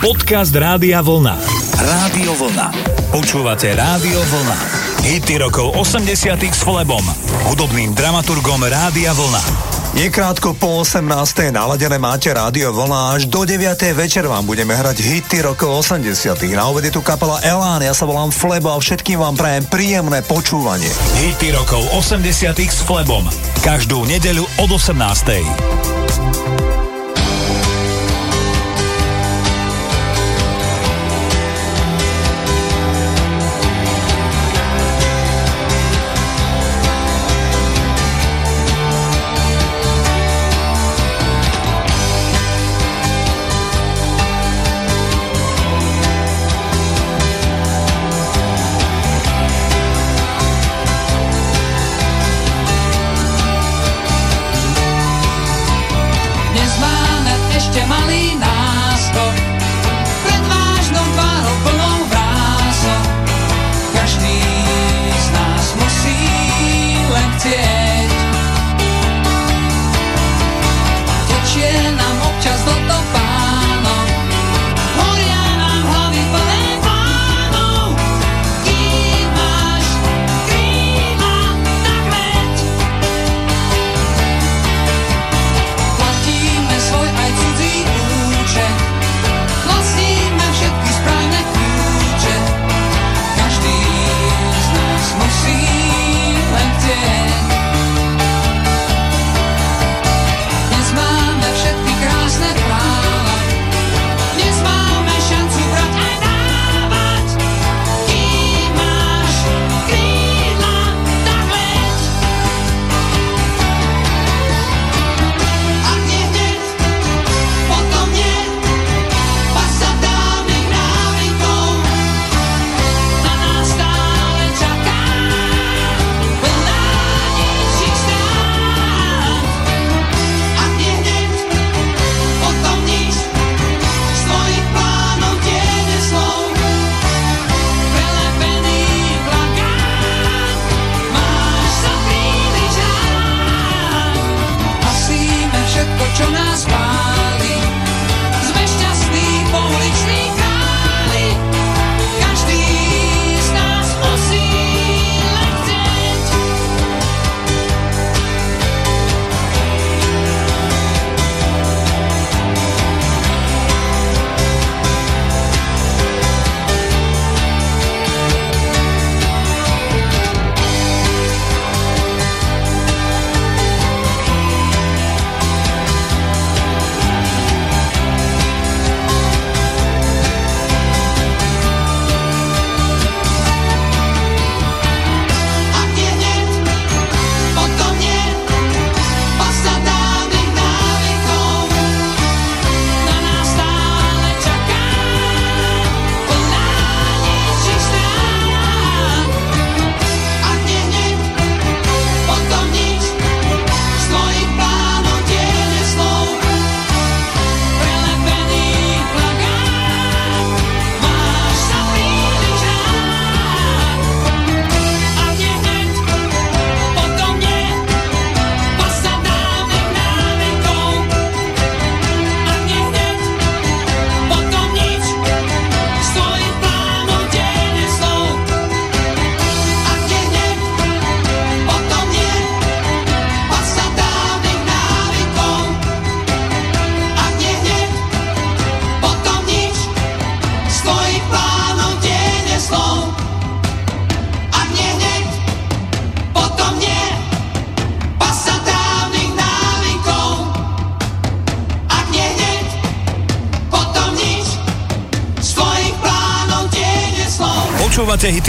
Podcast Rádia Vlna. Rádio Vlna. Počúvate Rádio Vlna. Hity rokov 80 s Flebom, hudobným dramaturgom Rádia Vlna. Je krátko po 18. naladené máte rádio vlna až do 9. večer vám budeme hrať hity rokov 80. Na obede tu kapela Elán, ja sa volám Flebo a všetkým vám prajem príjemné počúvanie. Hity rokov 80. s Flebom. Každú nedeľu od 18.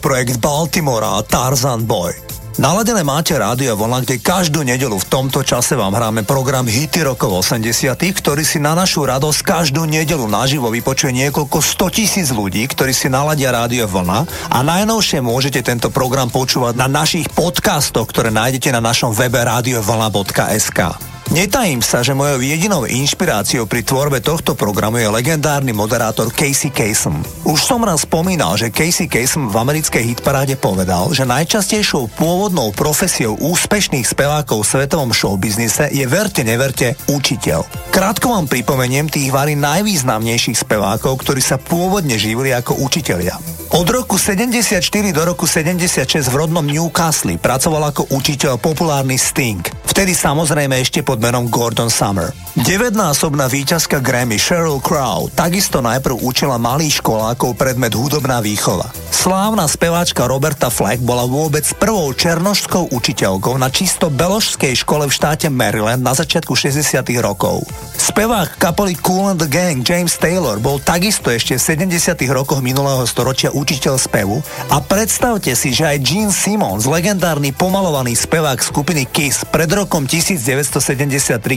Projekt Baltimore a Tarzan Boy. Naladené máte rádio Vlna, kde každú nedelu v tomto čase vám hráme program Hity rokov 80 ktorý si na našu radosť každú nedelu naživo vypočuje niekoľko 100 tisíc ľudí, ktorí si naladia rádio Vlna a najnovšie môžete tento program počúvať na našich podcastoch, ktoré nájdete na našom webe radiovlna.sk. Netajím sa, že mojou jedinou inšpiráciou pri tvorbe tohto programu je legendárny moderátor Casey Kasem. Už som raz spomínal, že Casey Kasem v americkej hitparáde povedal, že najčastejšou pôvodnou profesiou úspešných spevákov v svetovom showbiznise je verte neverte učiteľ. Krátko vám pripomeniem tých vari najvýznamnejších spevákov, ktorí sa pôvodne živili ako učitelia. Od roku 74 do roku 76 v rodnom Newcastle pracoval ako učiteľ populárny Sting, vtedy samozrejme ešte pod menom Gordon Summer. Devednásobná víťazka Grammy Sheryl Crow takisto najprv učila malých školákov predmet hudobná výchova. Slávna speváčka Roberta Fleck bola vôbec prvou černošskou učiteľkou na čisto beložskej škole v štáte Maryland na začiatku 60 rokov. Spevák kapely Cool and the Gang James Taylor bol takisto ešte v 70 rokoch minulého storočia učiteľ spevu a predstavte si, že aj Gene Simmons, legendárny pomalovaný spevák skupiny Kiss pred rokom 1973,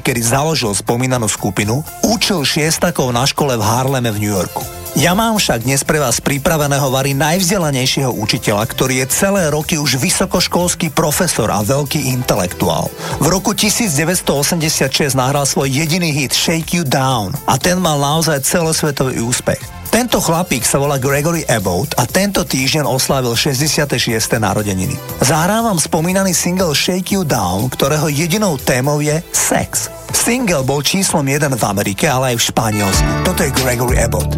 kedy založil spomínanú skupinu, učil šiestakov na škole v Harleme v New Yorku. Ja mám však dnes pre vás pripraveného vary najvzdelanejšieho učiteľa, ktorý je celé roky už vysokoškolský profesor a veľký intelektuál. V roku 1986 nahral svoj jediný hit Shake You Down a ten mal naozaj celosvetový úspech. Tento chlapík sa volá Gregory Abbott a tento týždeň oslávil 66. narodeniny. Zahrávam spomínaný single Shake You Down, ktorého jedinou témou je sex. Single bol číslom 1 v Amerike, ale aj v Španielsku. Toto je Gregory Abbott.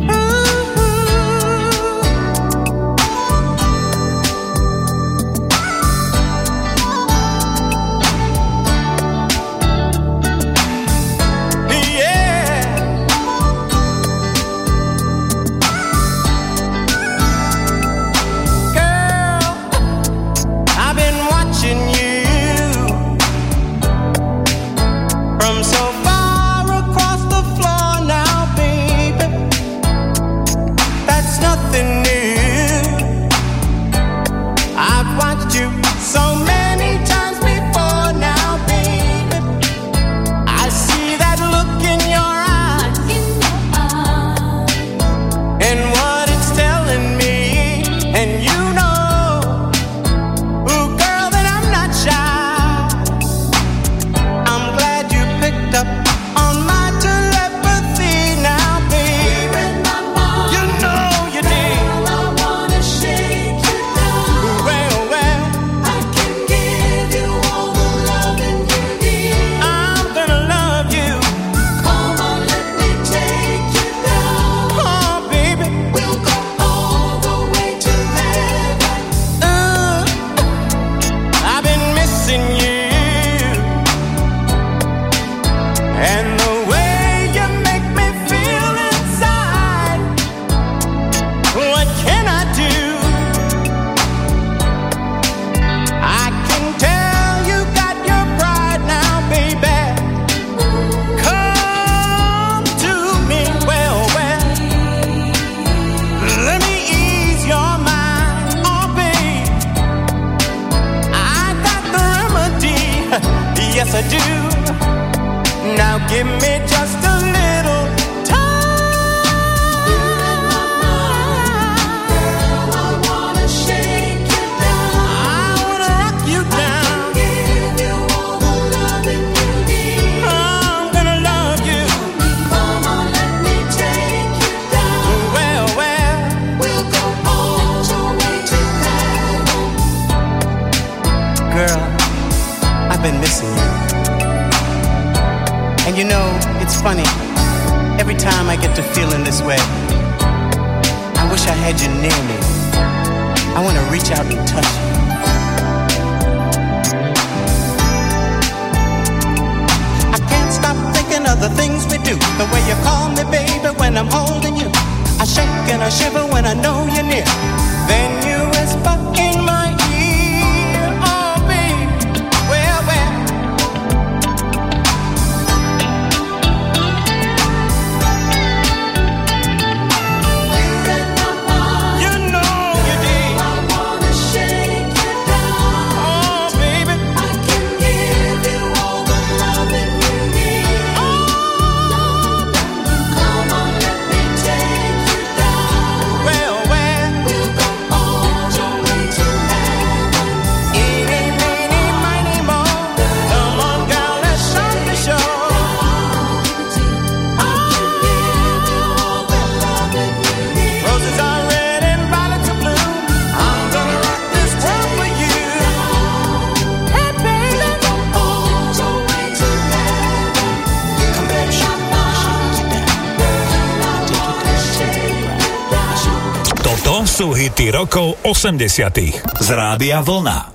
80. z Rádia Vlna.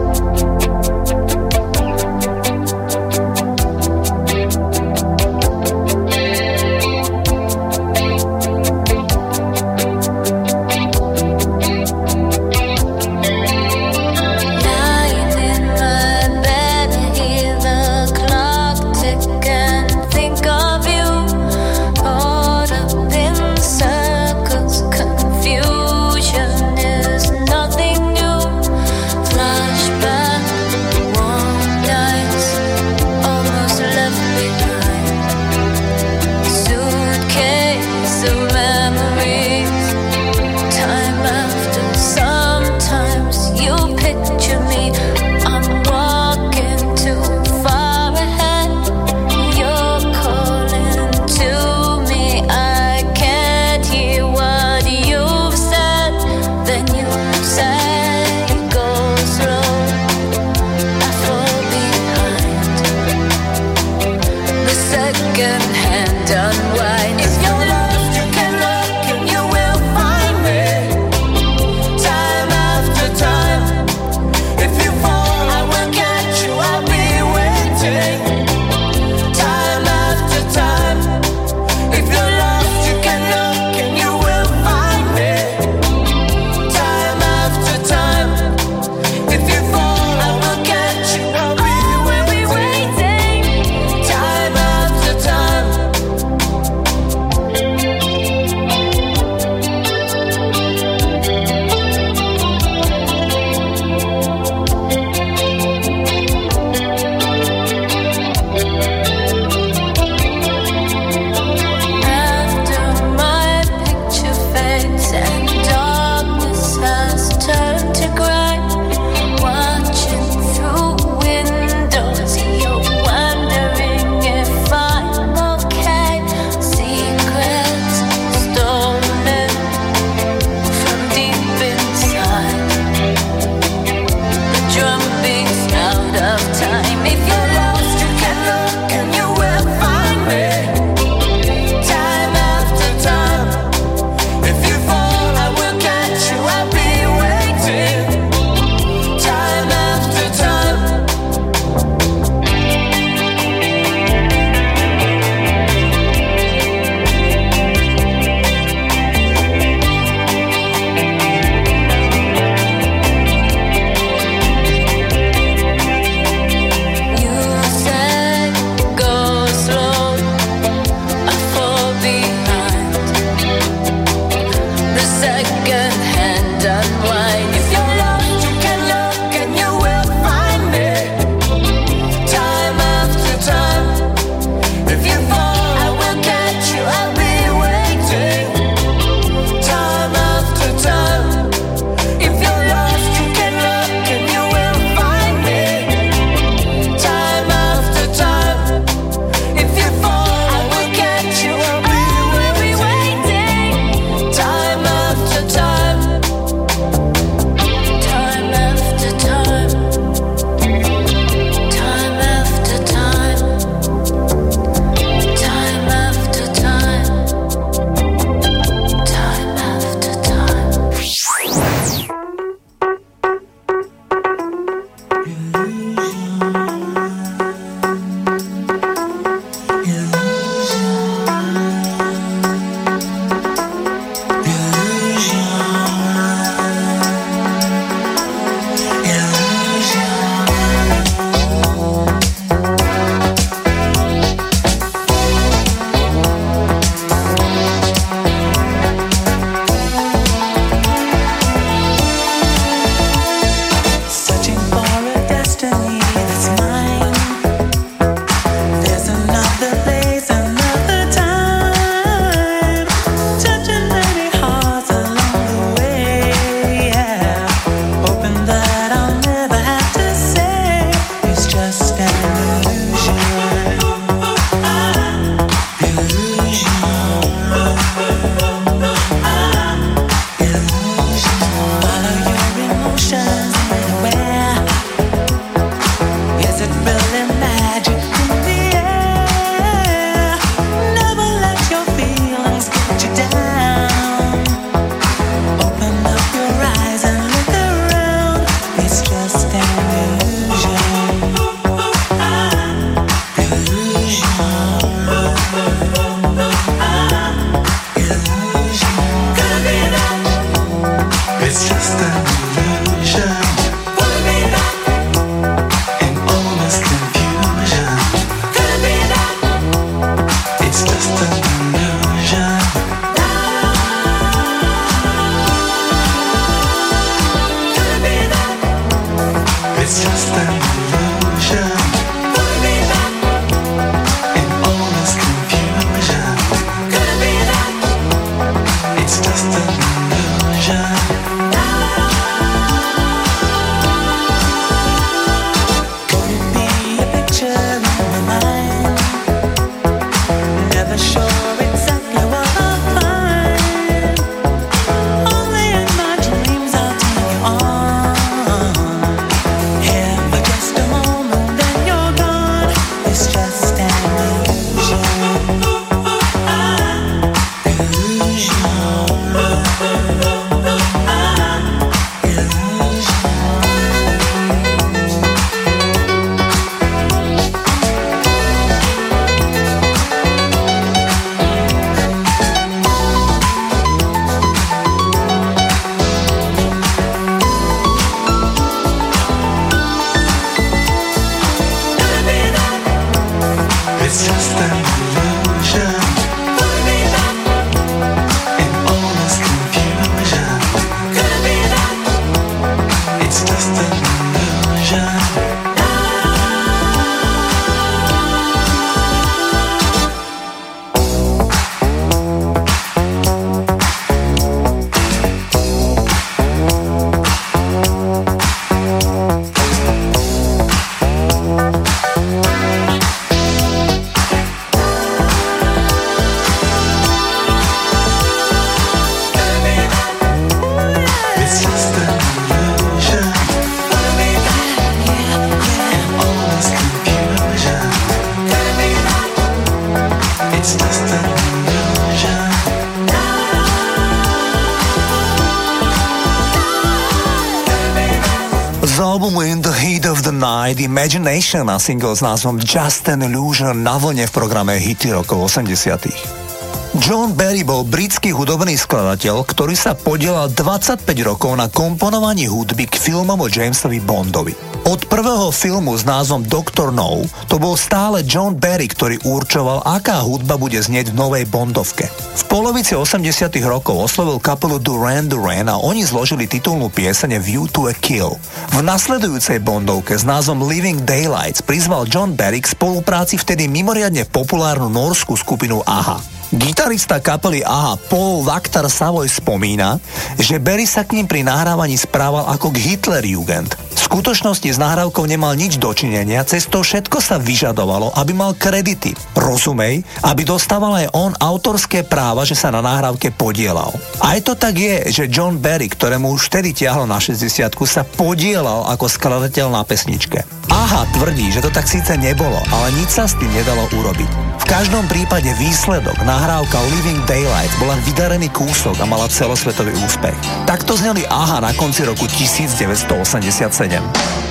night. Imagination na single s názvom Just an Illusion na vlne v programe Hity rokov 80. John Barry bol britský hudobný skladateľ, ktorý sa podielal 25 rokov na komponovaní hudby k filmom o Jamesovi Bondovi. Od prvého filmu s názvom Doctor No to bol stále John Barry, ktorý určoval, aká hudba bude znieť v novej Bondovke. V polovici 80 rokov oslovil kapelu Duran Duran a oni zložili titulnú piesene View to a Kill. V nasledujúcej Bondovke s názvom Living Daylights prizval John Barry k spolupráci vtedy mimoriadne populárnu norskú skupinu AHA. Gitarista kapely AHA Paul Vaktar Savoy spomína, že Barry sa k ním pri nahrávaní správal ako k Hitlerjugend. Skutočnosti s nahrávkou nemal nič dočinenia, cez to všetko sa vyžadovalo, aby mal kredity. Rozumej, aby dostával aj on autorské práva, že sa na nahrávke podielal. Aj to tak je, že John Barry, ktorému už vtedy tiahlo na 60 sa podielal ako skladateľ na pesničke. Aha tvrdí, že to tak síce nebolo, ale nič sa s tým nedalo urobiť. Každom prípade výsledok, nahrávka Living Daylights bola vydarený kúsok a mala celosvetový úspech. Takto zneli Aha na konci roku 1987.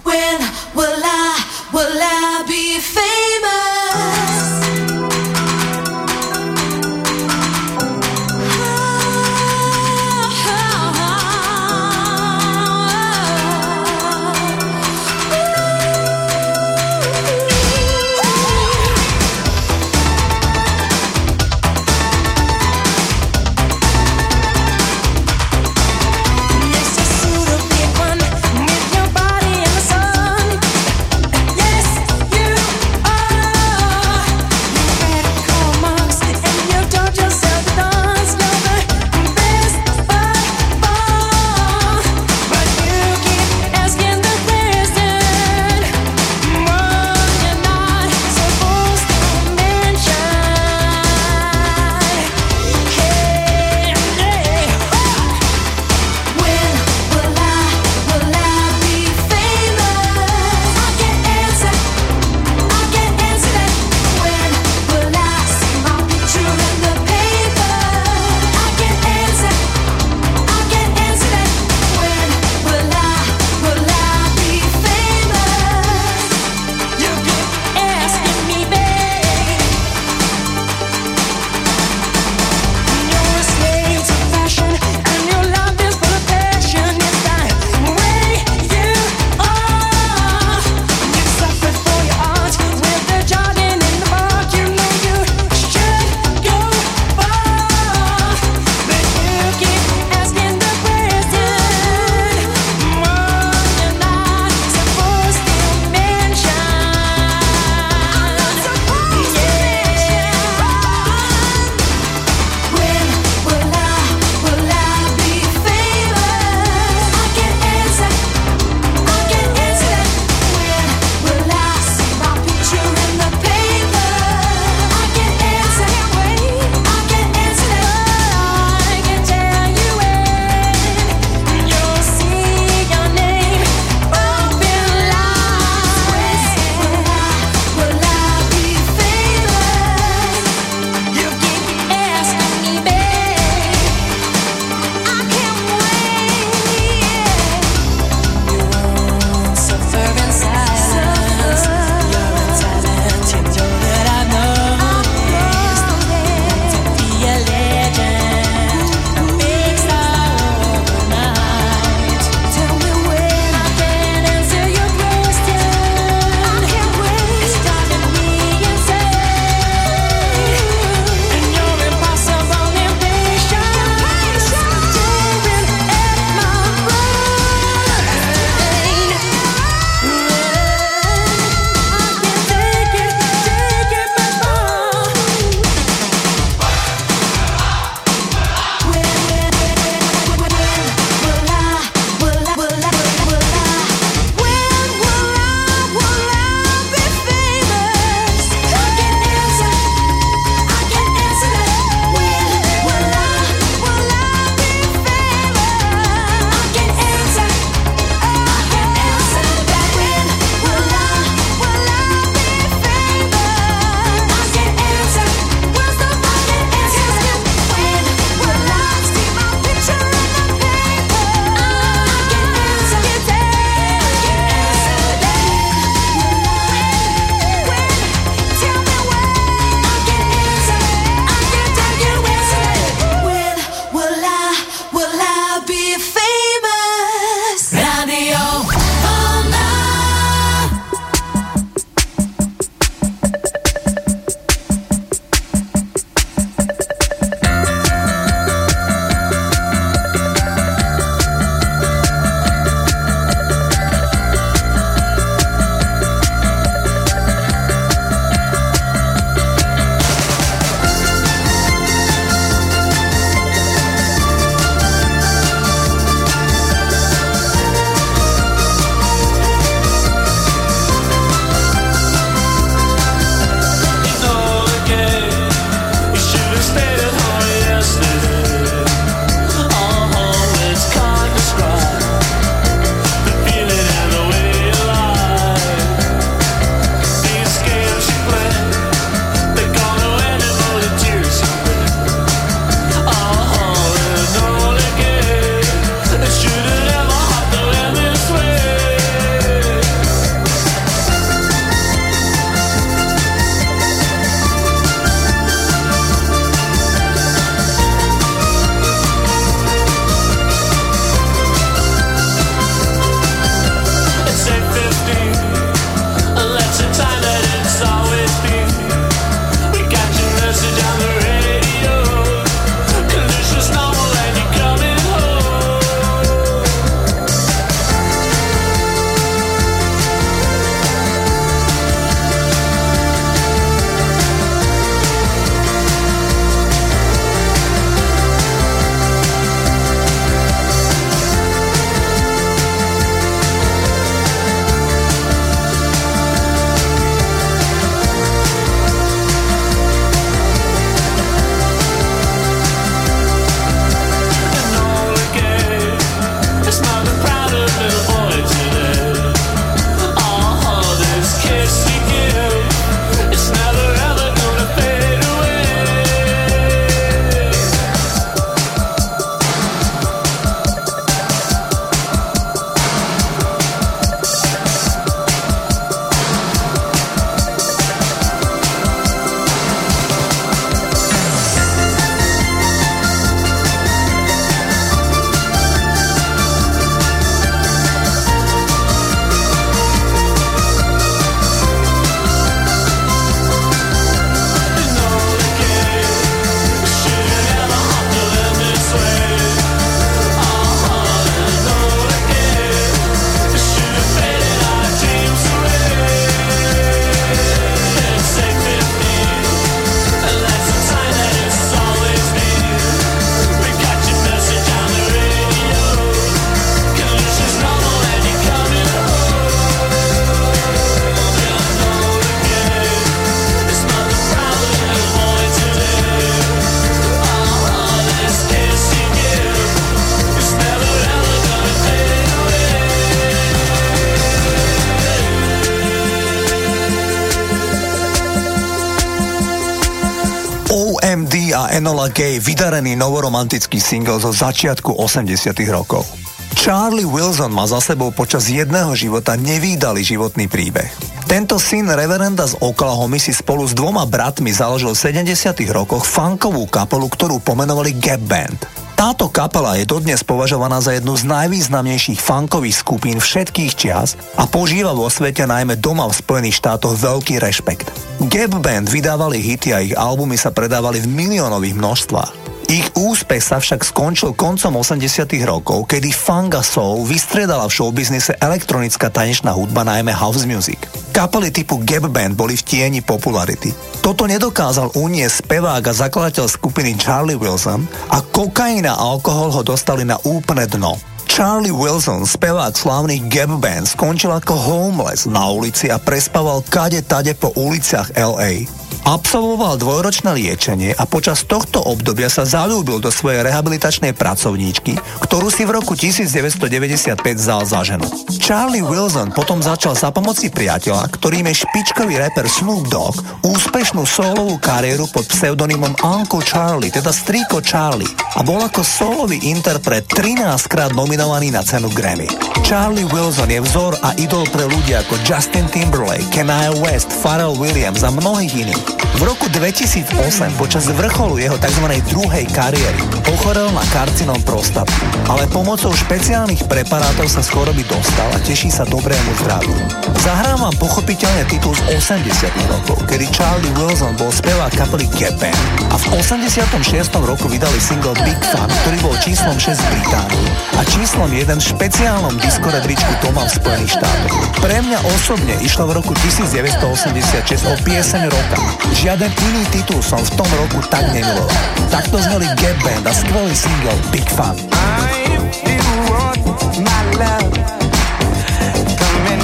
Enola Gay vydarený novoromantický single zo začiatku 80 rokov. Charlie Wilson má za sebou počas jedného života nevýdalý životný príbeh. Tento syn reverenda z Oklahoma si spolu s dvoma bratmi založil v 70 rokoch funkovú kapelu, ktorú pomenovali Gap Band. Táto kapela je dodnes považovaná za jednu z najvýznamnejších funkových skupín všetkých čias a požíva vo svete najmä doma v Spojených štátoch veľký rešpekt. Gap Band vydávali hity a ich albumy sa predávali v miliónových množstvách. Ich úspech sa však skončil koncom 80 rokov, kedy funk a soul vystriedala v showbiznise elektronická tanečná hudba, najmä house music. Kapely typu Gap Band boli v tieni popularity. Toto nedokázal uniesť spevák a zakladateľ skupiny Charlie Wilson a kokain a alkohol ho dostali na úplné dno. Charlie Wilson, spevák slávnych Gap Band, skončil ako homeless na ulici a prespával kade tade po uliciach LA. Absolvoval dvojročné liečenie a počas tohto obdobia sa zalúbil do svojej rehabilitačnej pracovníčky, ktorú si v roku 1995 vzal za ženu. Charlie Wilson potom začal za pomoci priateľa, ktorým je špičkový rapper Snoop Dogg, úspešnú solovú kariéru pod pseudonymom Uncle Charlie, teda strýko Charlie a bol ako solový interpret 13 krát nominovaný na cenu Grammy. Charlie Wilson je vzor a idol pre ľudí ako Justin Timberlake, Kanye West, Pharrell Williams a mnohých iných. V roku 2008 počas vrcholu jeho tzv. druhej kariéry ochorel na karcinom prostaty, ale pomocou špeciálnych preparátov sa z choroby dostal a teší sa dobrému zdraviu. Zahrám vám pochopiteľne titul z 80 rokov, kedy Charlie Wilson bol spevák kapely Kepen a v 86. roku vydali single Big Fun, ktorý bol číslom 6 v Británii a číslom 1 v špeciálnom diskorebríčku doma v Spojených štátoch. Pre mňa osobne išlo v roku 1986 o pieseň roka. Žiaden iný titul som v tom roku tak nemiloval. Takto zneli Gap Band a skvelý single Big Fun.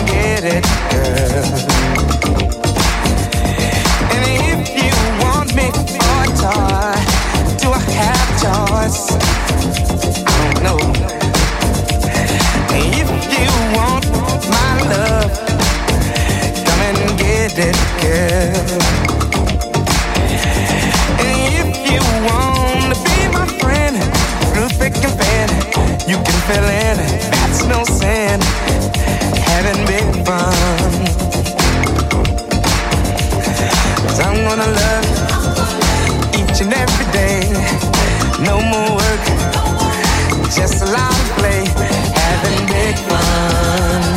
Get do I have choice? And if you wanna be my friend, you can fill in. That's no sin. Having big I'm gonna love each and every day. No more work, just a lot of play. Having big fun.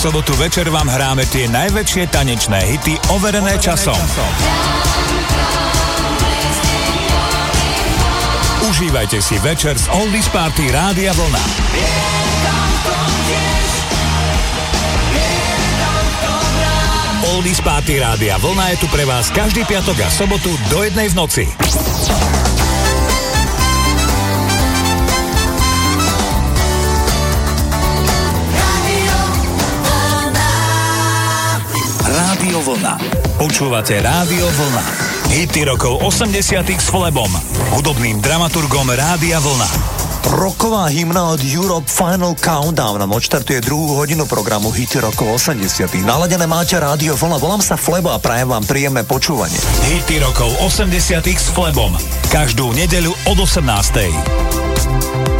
sobotu večer vám hráme tie najväčšie tanečné hity overené, overené časom. časom. Užívajte si večer z Oldies Party Rádia Vlna. Oldies Party Rádia Vlna je tu pre vás každý piatok a sobotu do jednej v noci. Počúvate Rádio Vlna. Hity rokov 80 s Flebom, hudobným dramaturgom Rádia Vlna. Roková hymna od Europe Final Countdown nám odštartuje druhú hodinu programu Hity rokov 80. Naladené máte rádio Vlna, volám sa Flebo a prajem vám príjemné počúvanie. Hity rokov 80. s Flebom. Každú nedeľu od 18.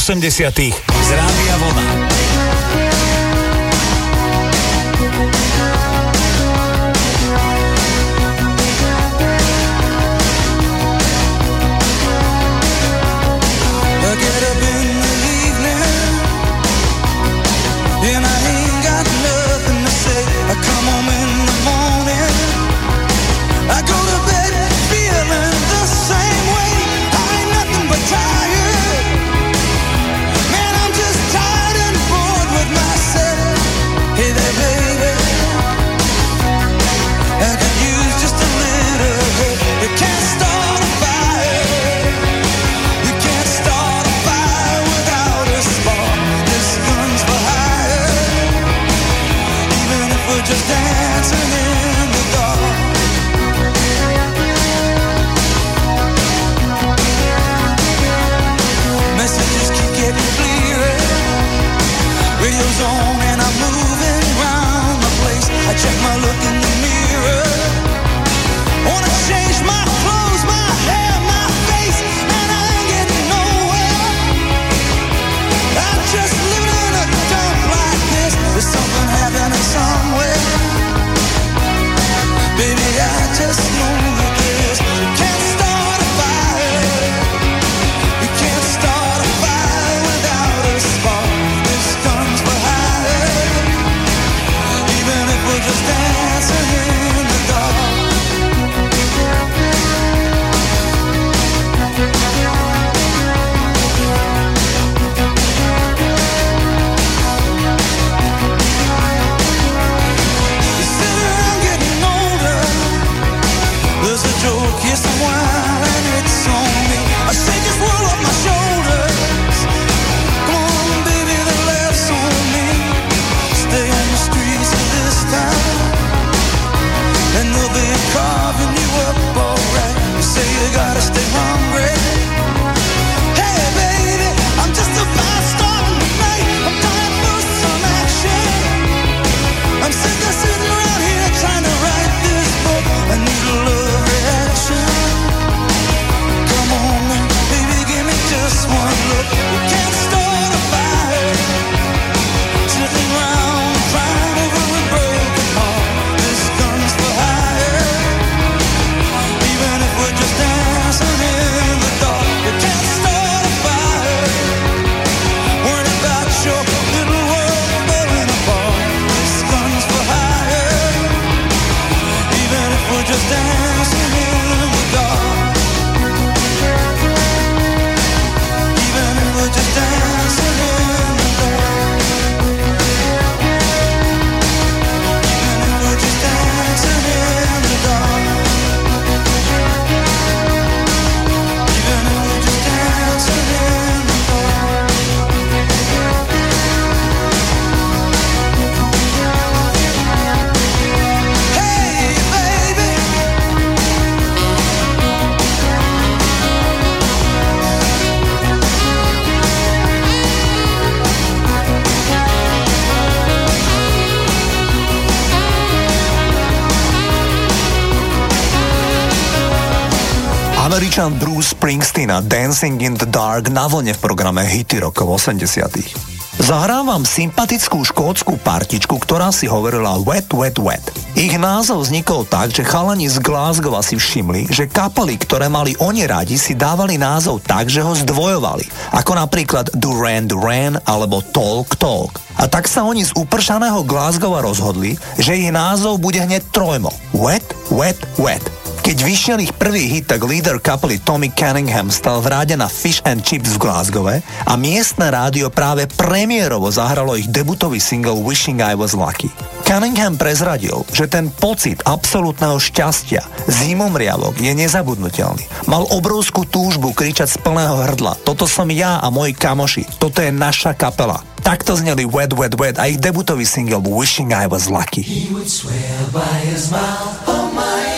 80. Sixtina Dancing in the Dark na vlne v programe Hity rokov 80. Zahrávam sympatickú škótsku partičku, ktorá si hovorila Wet Wet Wet. Ich názov vznikol tak, že chalani z Glasgow si všimli, že kapely, ktoré mali oni radi, si dávali názov tak, že ho zdvojovali, ako napríklad Duran Duran alebo Talk Talk. A tak sa oni z upršaného Glasgowa rozhodli, že ich názov bude hneď trojmo. Wet, wet, wet. Keď vyšiel ich prvý hit, tak líder kapely Tommy Cunningham stal v ráde na Fish and Chips v Glasgowe a miestne rádio práve premiérovo zahralo ich debutový single Wishing I Was Lucky. Cunningham prezradil, že ten pocit absolútneho šťastia, zimomriavok je nezabudnutelný. Mal obrovskú túžbu kričať z plného hrdla. Toto som ja a moji kamoši. Toto je naša kapela. Takto zneli Wet Wet Wet a ich debutový single Wishing I Was Lucky. He would swear by his mouth, oh my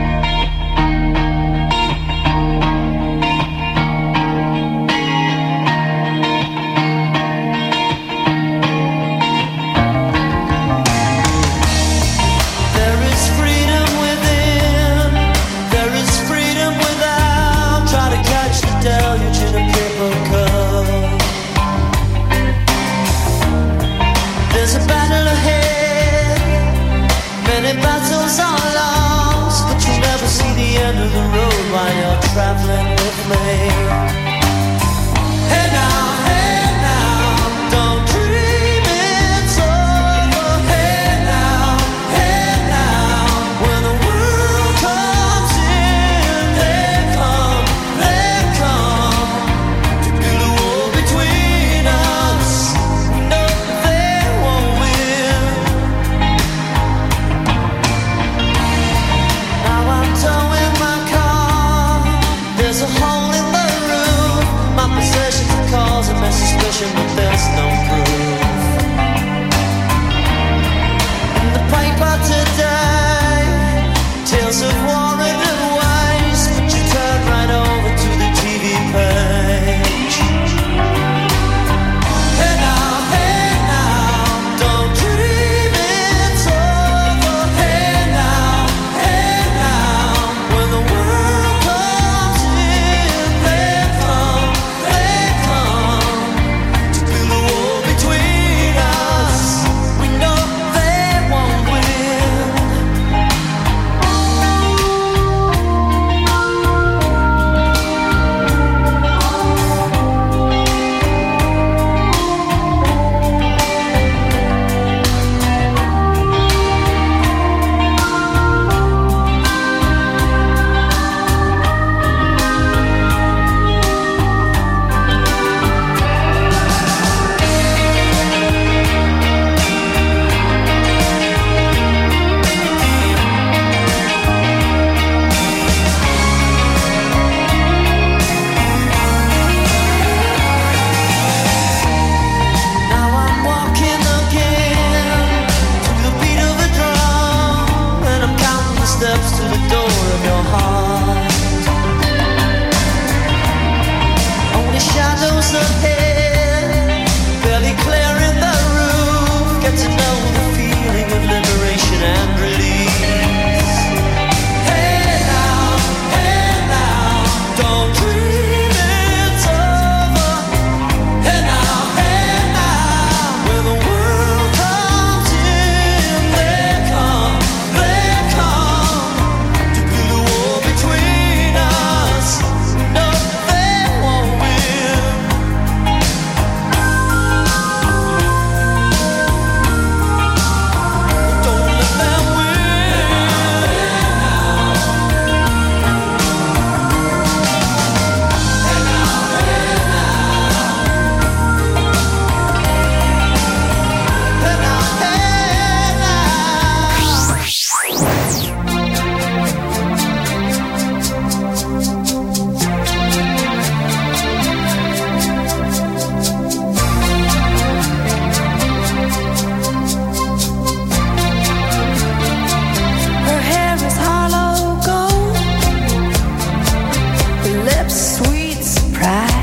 sweet surprise.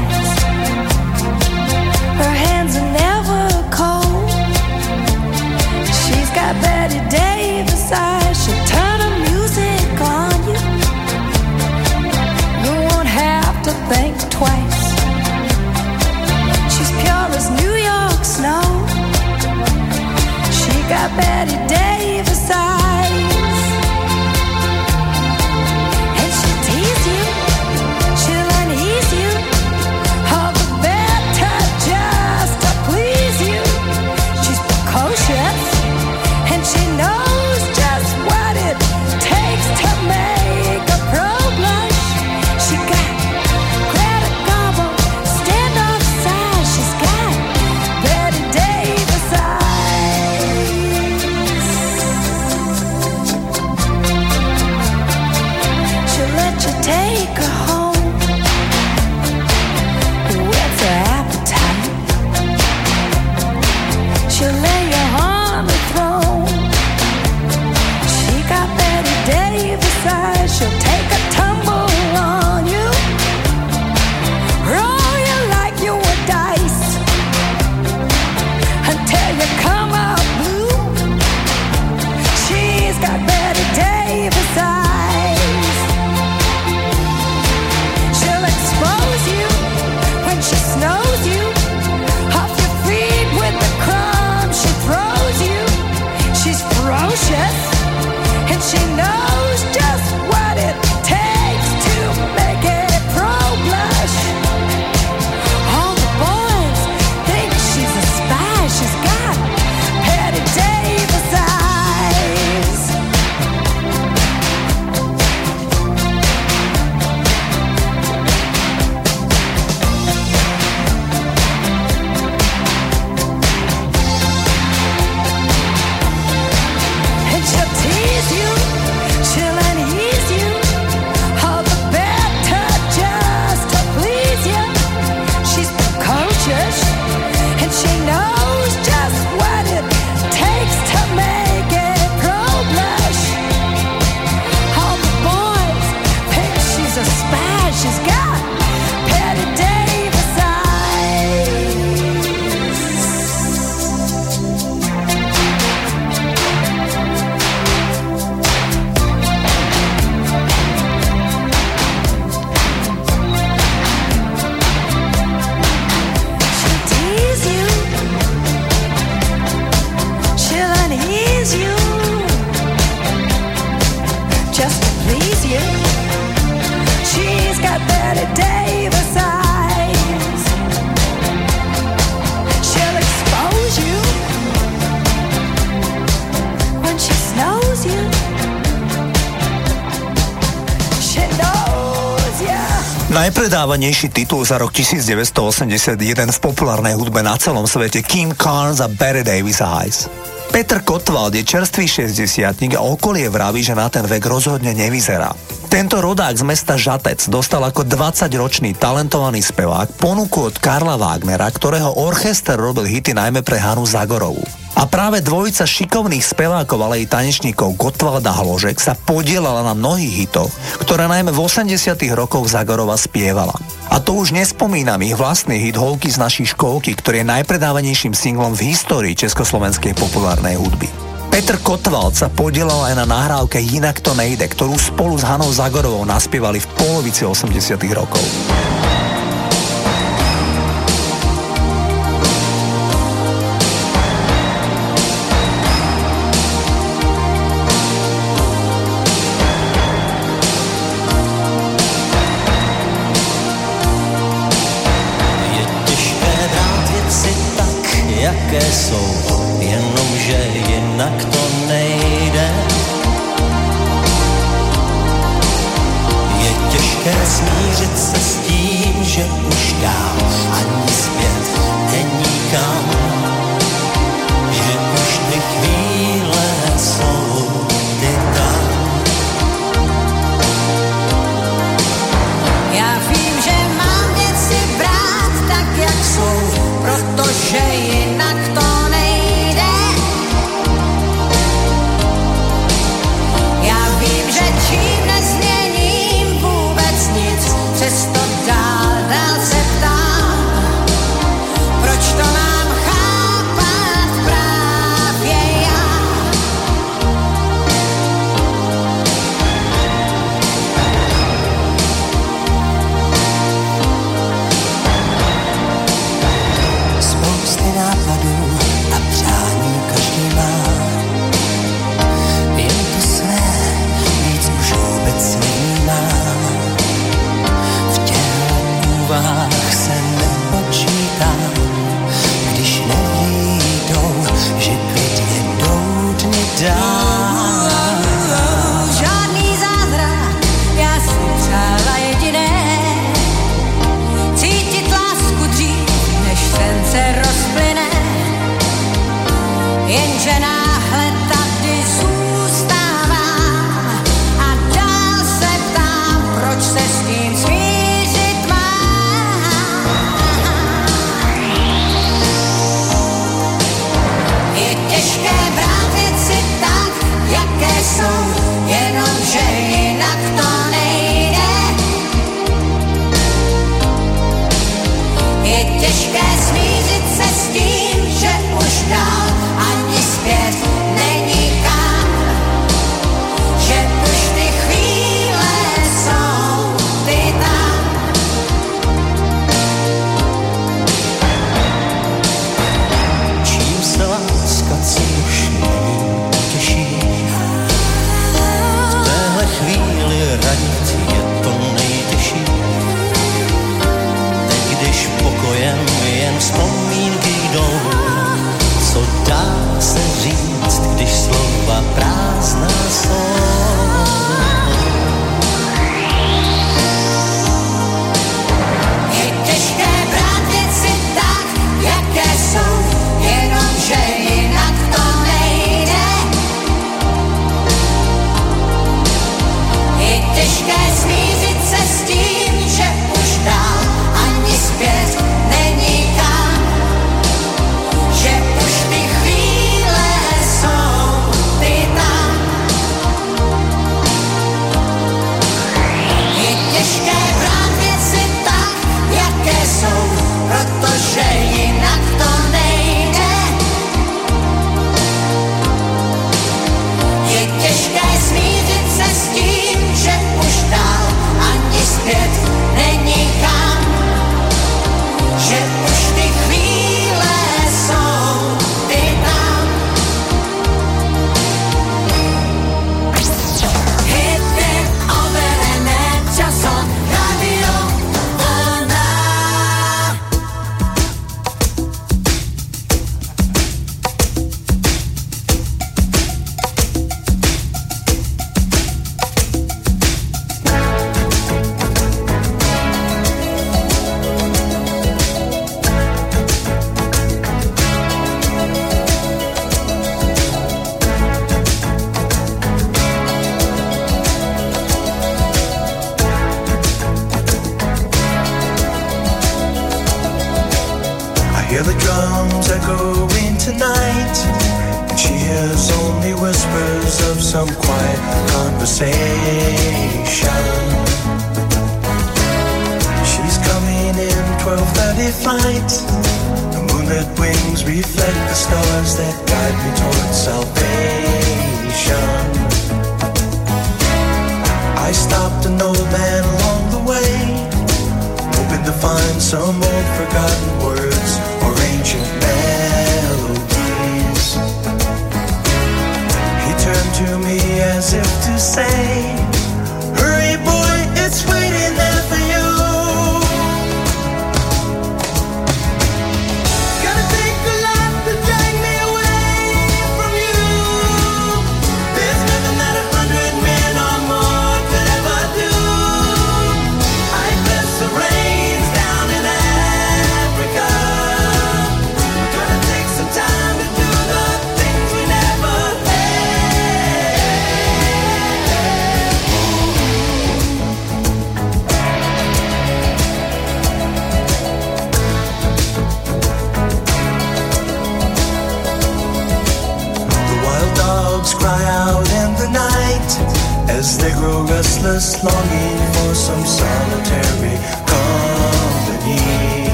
Najpredávanejší titul za rok 1981 v populárnej hudbe na celom svete Kim Carnes a Barry Davis Eyes. Peter Kotwald je čerstvý 60 a okolie vraví, že na ten vek rozhodne nevyzerá. Tento rodák z mesta Žatec dostal ako 20-ročný talentovaný spevák ponuku od Karla Wagnera, ktorého orchester robil hity najmä pre Hanu Zagorovú. A práve dvojica šikovných spevákov, ale i tanečníkov Gotwalda Hložek sa podielala na mnohých hitoch, ktoré najmä v 80 rokoch Zagorova spievala. A to už nespomínam ich vlastný hit Holky z našej školky, ktorý je najpredávanejším singlom v histórii československej populárnej hudby. Petr Kotwald sa podielal aj na nahrávke Jinak to nejde, ktorú spolu s Hanou Zagorovou naspievali v polovici 80 rokov.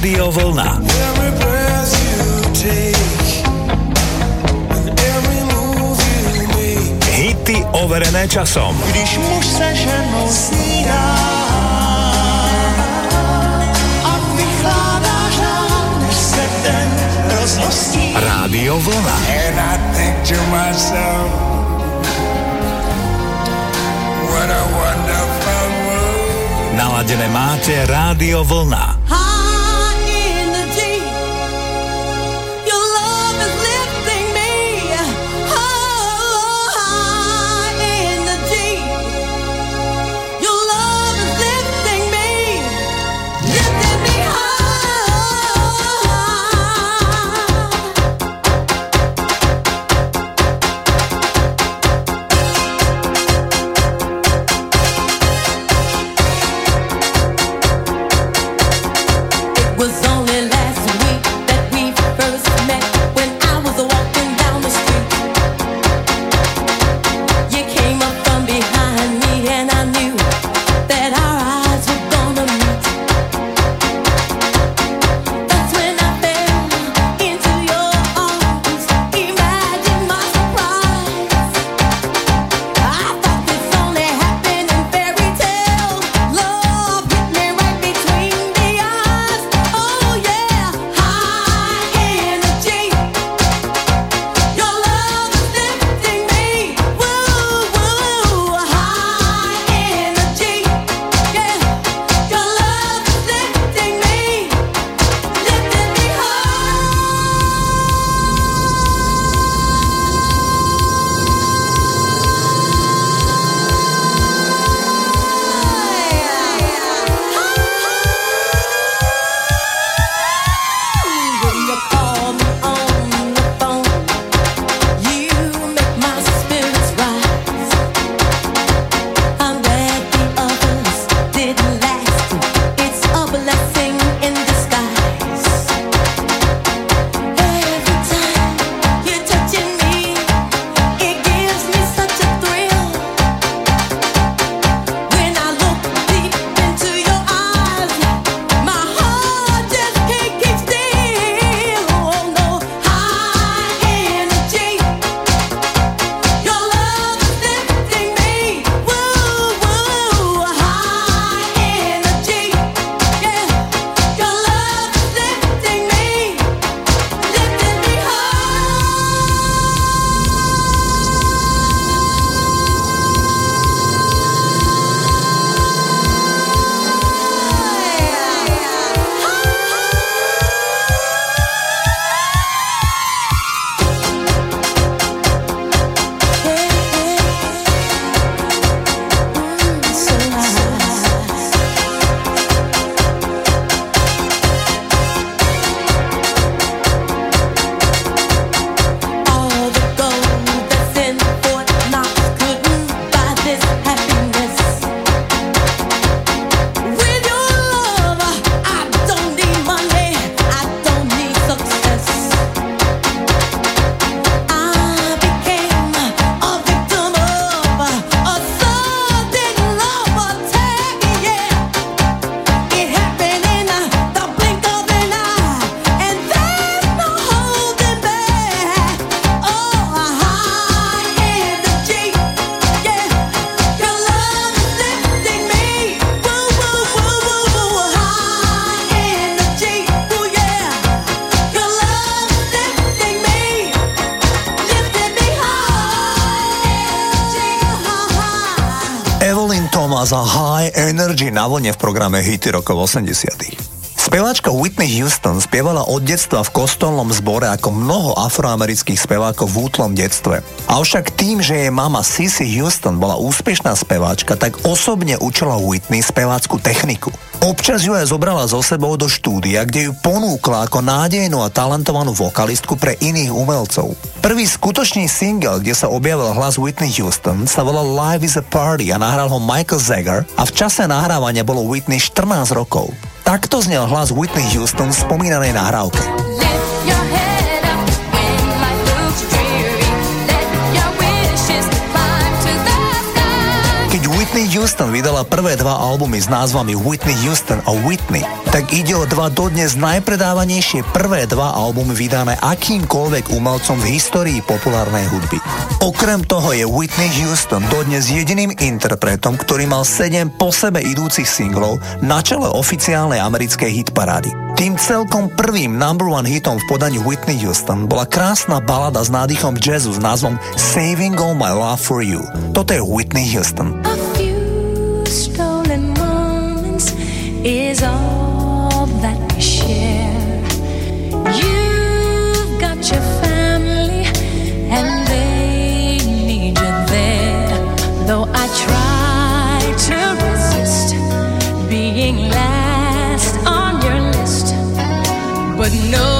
Rádio Vlna. Energy na vlne v programe Hity rokov 80 Speváčka Whitney Houston spievala od detstva v kostolnom zbore ako mnoho afroamerických spevákov v útlom detstve. Avšak tým, že jej mama Sissy Houston bola úspešná speváčka, tak osobne učila Whitney spevácku techniku. Občas ju aj zobrala so sebou do štúdia, kde ju ponúkla ako nádejnú a talentovanú vokalistku pre iných umelcov. Prvý skutočný single, kde sa objavil hlas Whitney Houston, sa volal Live is a Party a nahral ho Michael Zager a v čase nahrávania bolo Whitney 14 rokov. Takto znel hlas Whitney Houston v spomínanej nahrávke. Houston vydala prvé dva albumy s názvami Whitney Houston a Whitney, tak ide o dva dodnes najpredávanejšie prvé dva albumy vydané akýmkoľvek umelcom v histórii populárnej hudby. Okrem toho je Whitney Houston dodnes jediným interpretom, ktorý mal 7 po sebe idúcich singlov na čele oficiálnej americkej hitparády. Tým celkom prvým number one hitom v podaní Whitney Houston bola krásna balada s nádychom jazzu s názvom Saving All My Love For You. Toto je Whitney Houston. Is all that we share. You've got your family and they need you there. Though I try to resist being last on your list, but no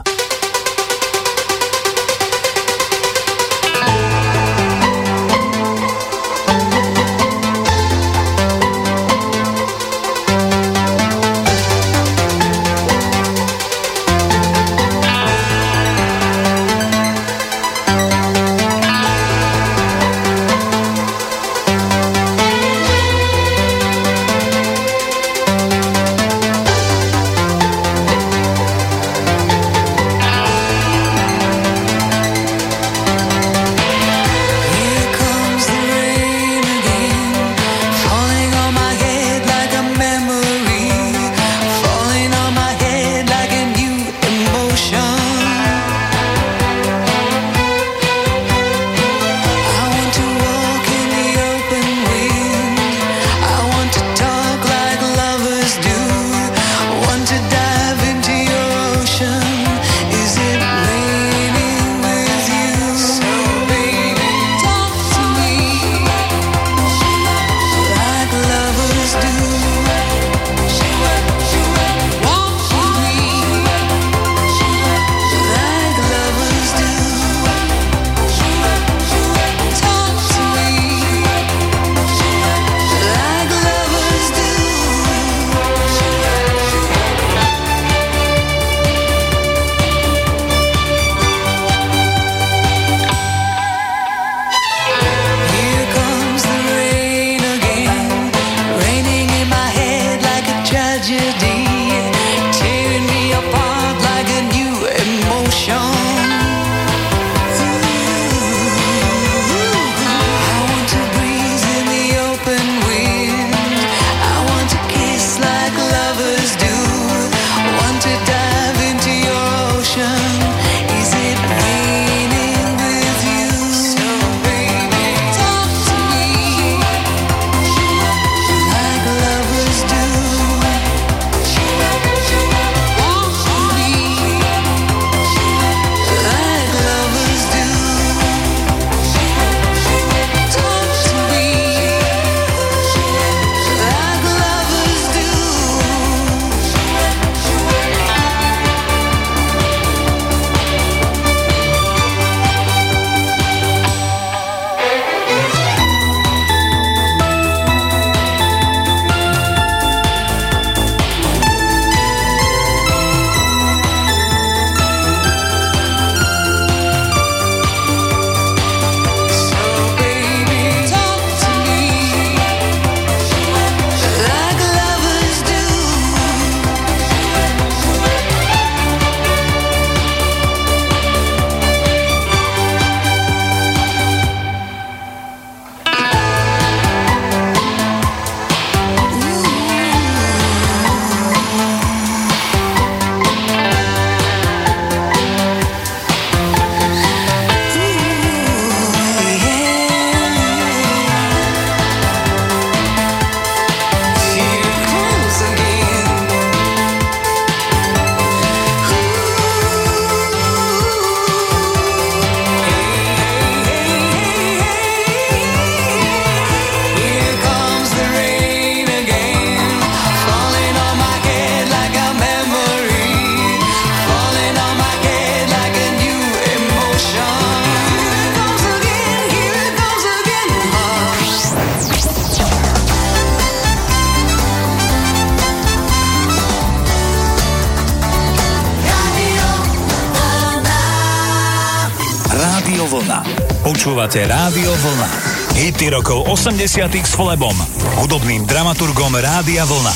rokov 80 s Flebom, hudobným dramaturgom Rádia Vlna.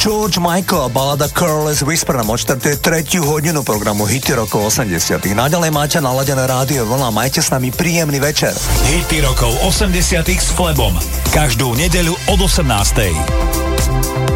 George Michael a balada Curless Whisper nám odštartuje tretiu hodinu programu Hity rokov 80. Naďalej máte naladené rádio vlna, majte s nami príjemný večer. Hity rokov 80. s Flebom. Každú nedeľu od 18.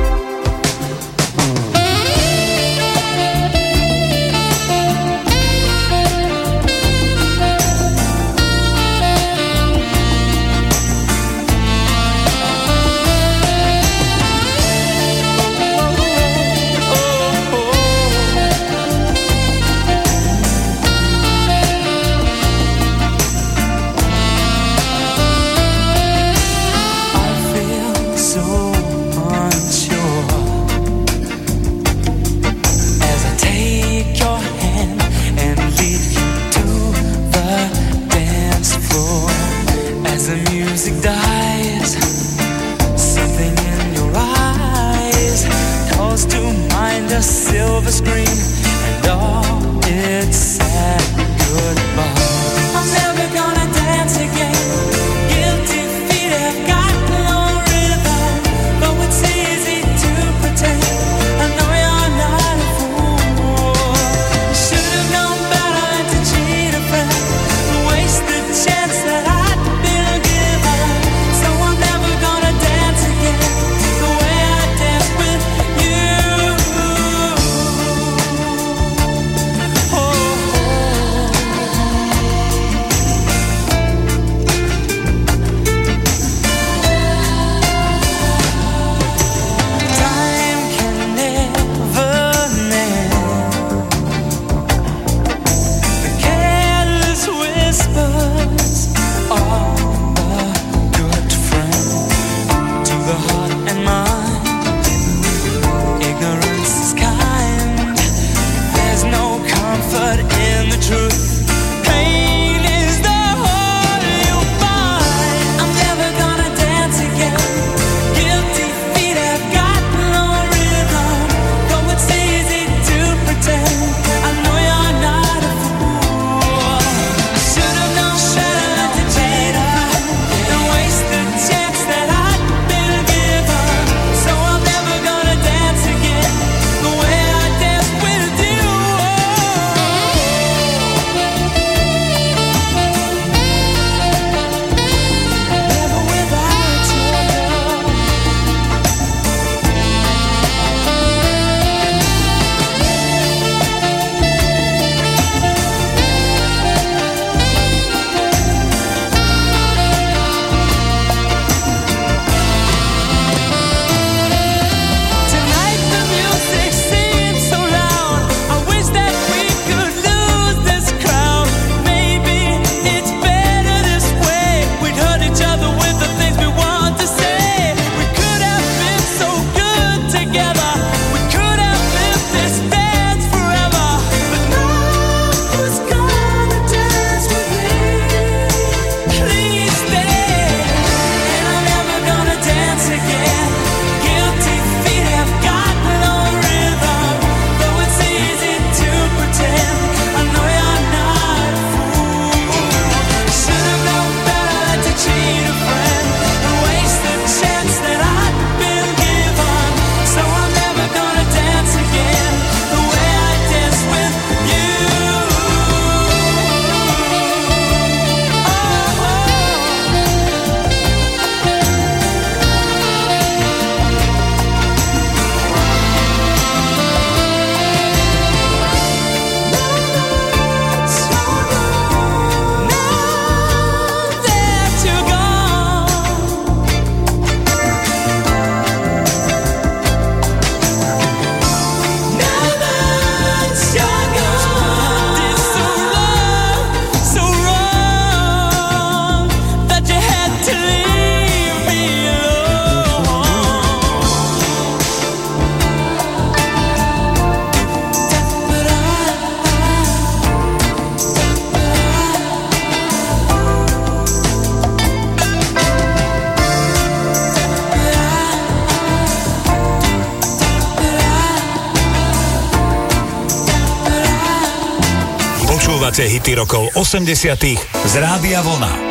80 z Rádia Vlna.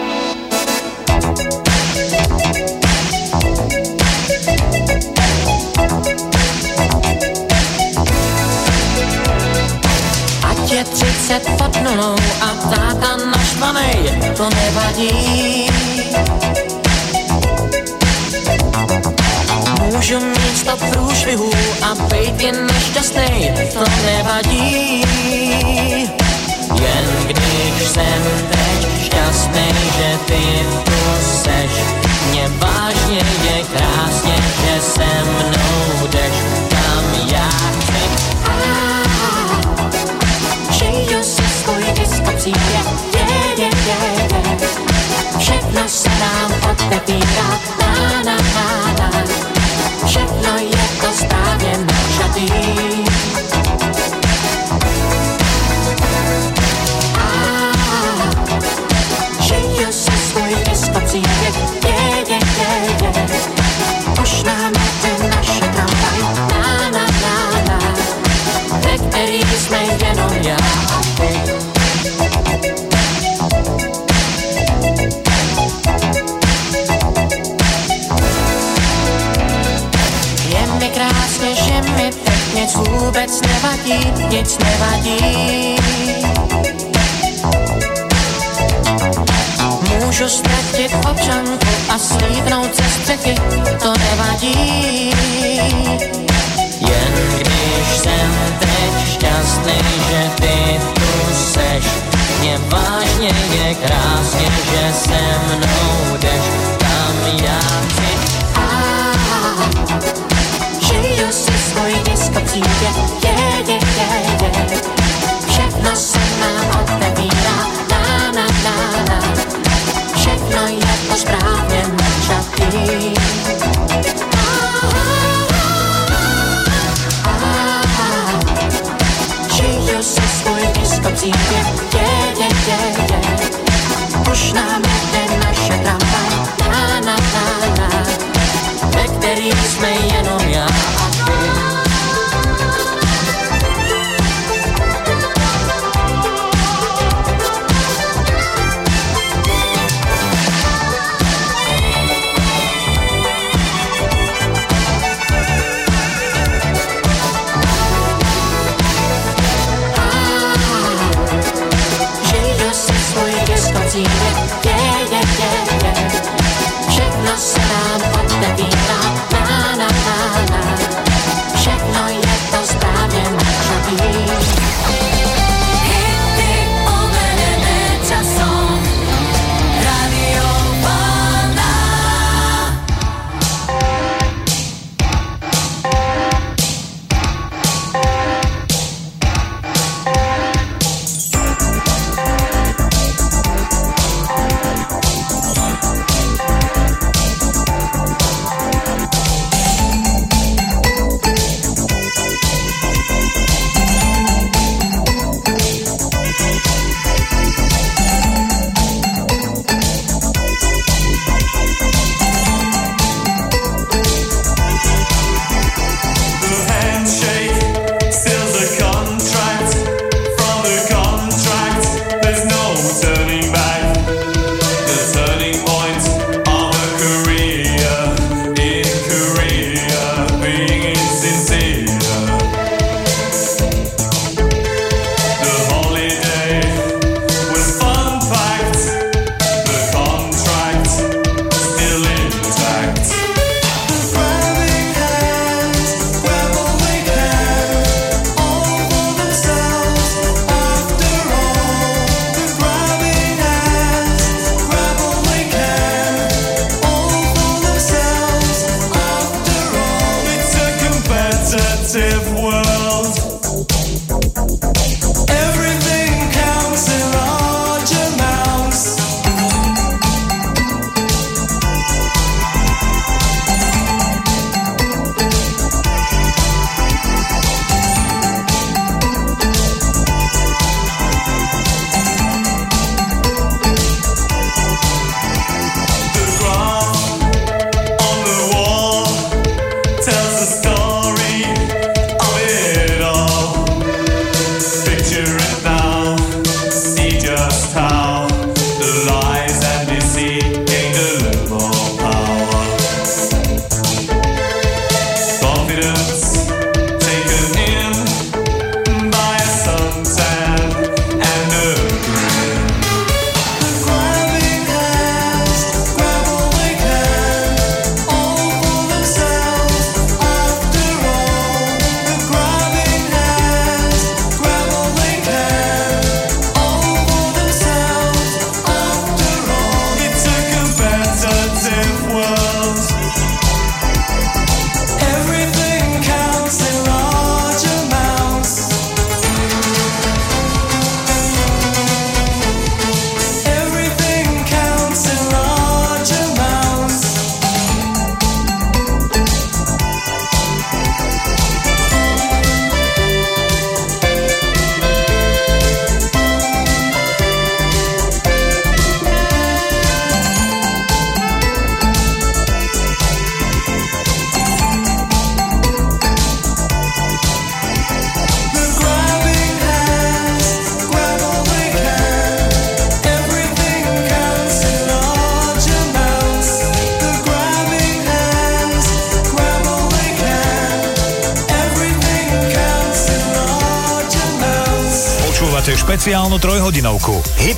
nevadí, nič nevadí. Môžu stratiť občanku a slíbnout ze střechy, to nevadí. Jen když jsem teď šťastný, že ty tu seš, mne vážne je krásne, že se mnou jdeš, tam ja chci. Ah. Jej już swoje dziecko przyjdzie yeah, yeah, yeah, Na, na, na, na Všechno je posprávne Nasza ty Jej swoje dziecko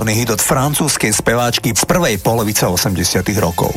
Populárny hit od francúzskej speváčky z prvej polovice 80 rokov.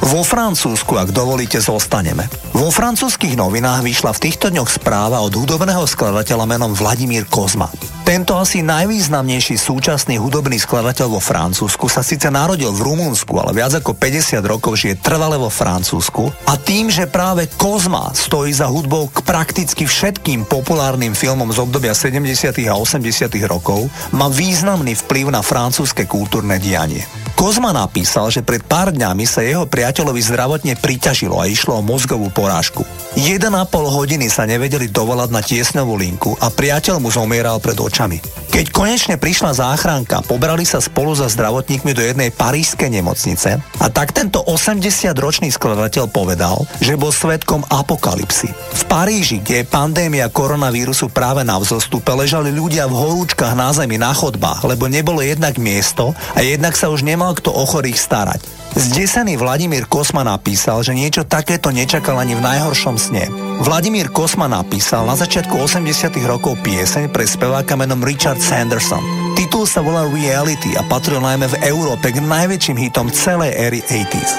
Vo Francúzsku, ak dovolíte, zostaneme. Vo francúzskych novinách vyšla v týchto dňoch správa od hudobného skladateľa menom Vladimír Kozma. Tento asi najvýznamnejší súčasný hudobný skladateľ vo Francúzsku sa síce narodil v Rumunsku, ale viac ako 50 rokov žije trvale vo Francúzsku a tým, že práve Kozma stojí za hudbou k prakticky všetkým populárnym filmom z obdobia 70. a 80. rokov, má významný vplyv na francúzske kultúrne dianie. Kozma napísal, že pred pár dňami sa jeho priateľovi zdravotne priťažilo a išlo o mozgovú porážku. 1,5 hodiny sa nevedeli dovolať na tiesňovú linku a priateľ mu zomieral pred očami. Keď konečne prišla záchranka, pobrali sa spolu za zdravotníkmi do jednej parížskej nemocnice a tak tento 80-ročný skladateľ povedal, že bol svetkom apokalipsy. V Paríži, kde je pandémia koronavírusu práve na vzostupe, ležali ľudia v horúčkach na zemi na chodbách, lebo nebolo jednak miesto a jednak sa už nemal kto o chorých starať. Zdesený Vladimír Kosma napísal, že niečo takéto nečakal ani v najhoršom sne. Vladimír Kosma napísal na začiatku 80 rokov pieseň pre speváka menom Richard Sanderson. Titul sa volá Reality a patril najmä v Európe k najväčším hitom celej éry 80s.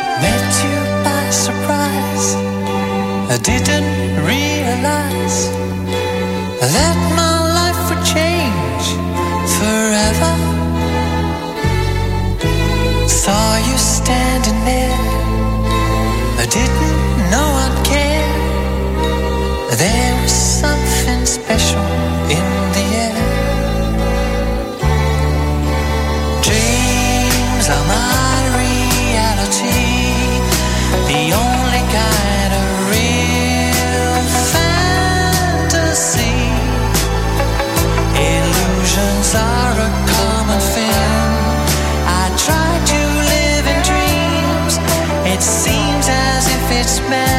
I didn't realize that my standing there. I didn't know I'd care. There was something special in the man.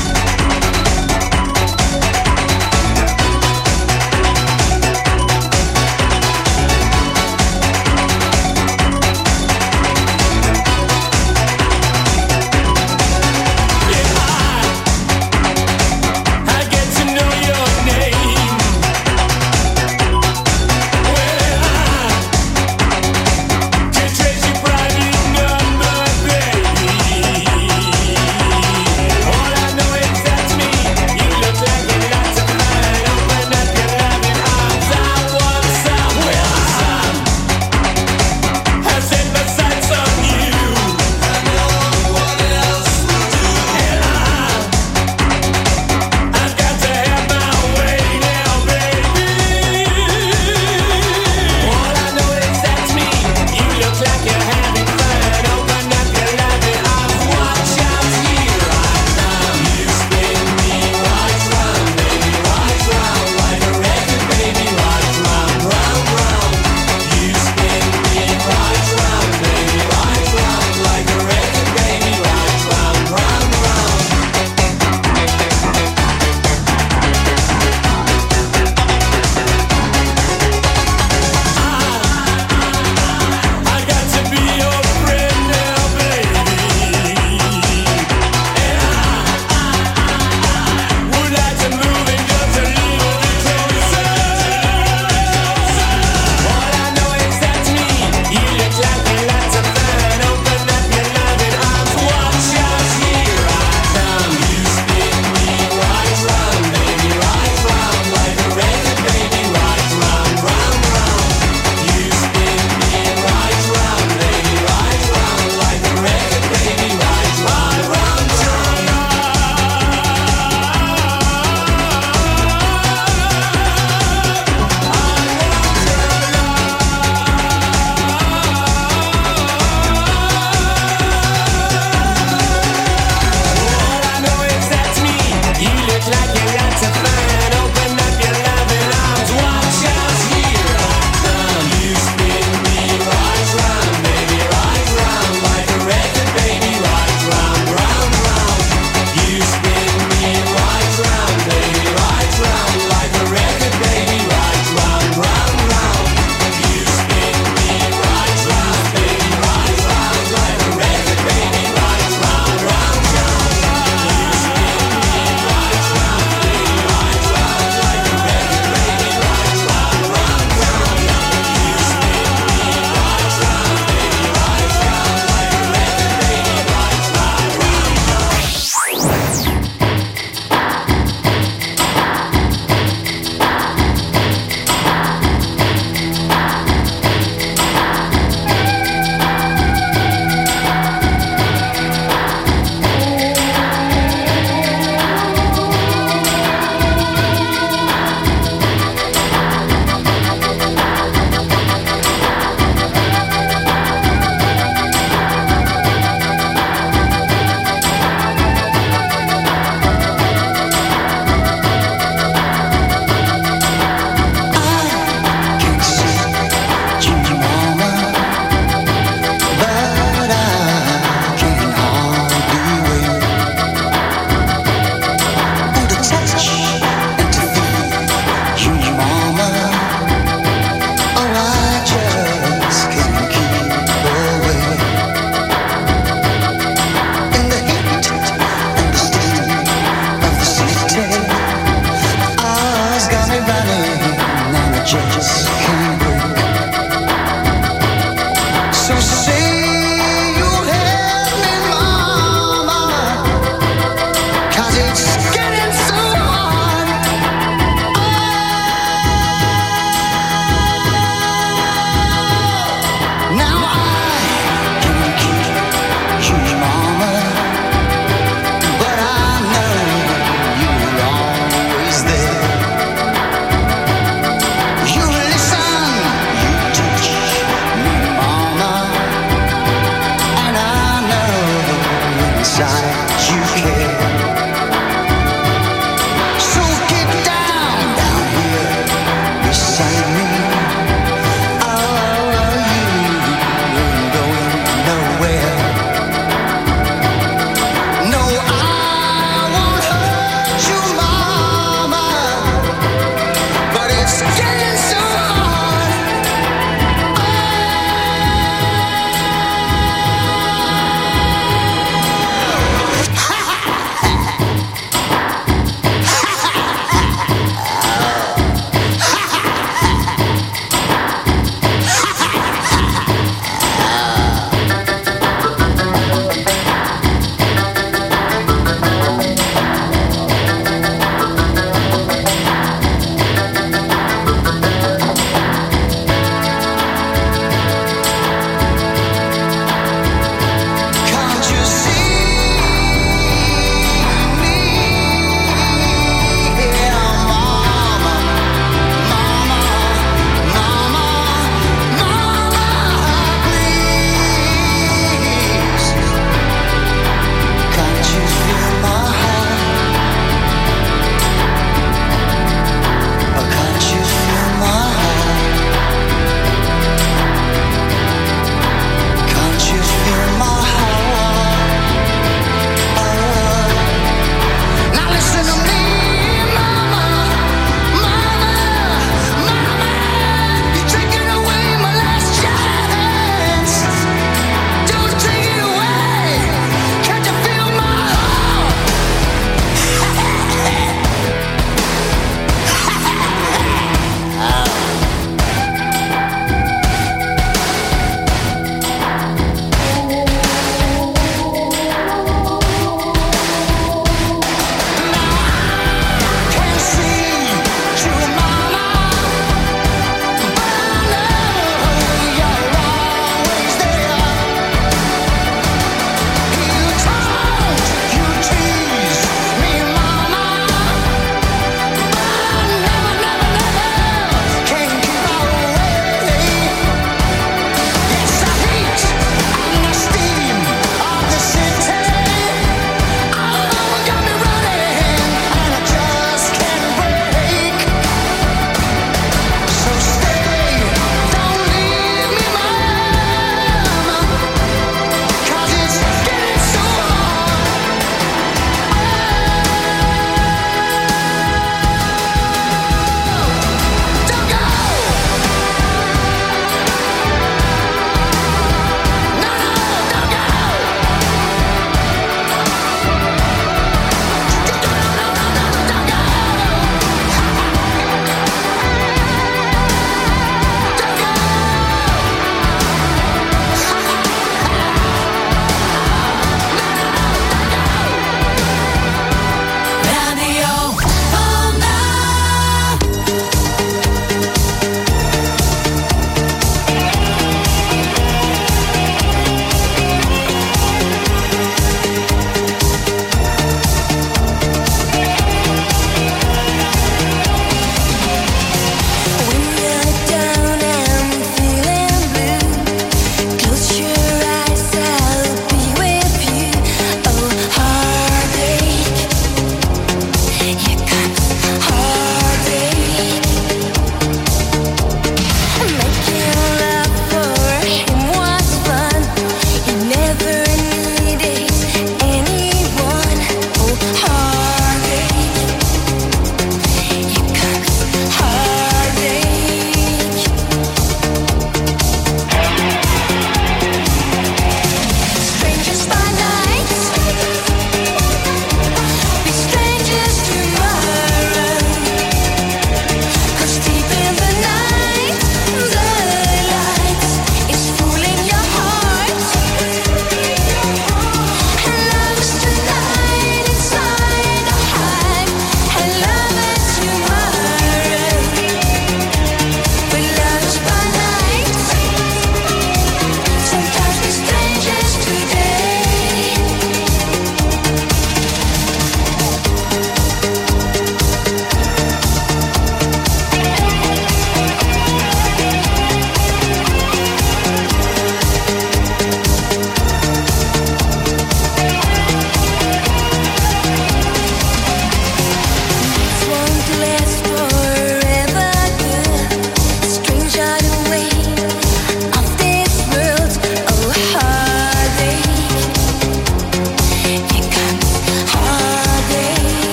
Let's go.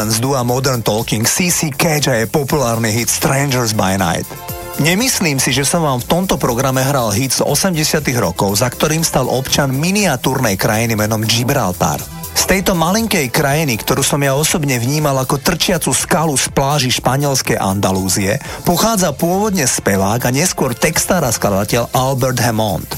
Bohlen z dua Modern Talking, CC Cage a je populárny hit Strangers by Night. Nemyslím si, že som vám v tomto programe hral hit z 80 rokov, za ktorým stal občan miniatúrnej krajiny menom Gibraltar. Z tejto malinkej krajiny, ktorú som ja osobne vnímal ako trčiacu skalu z pláži španielskej Andalúzie, pochádza pôvodne spevák a neskôr textár a skladateľ Albert Hammond.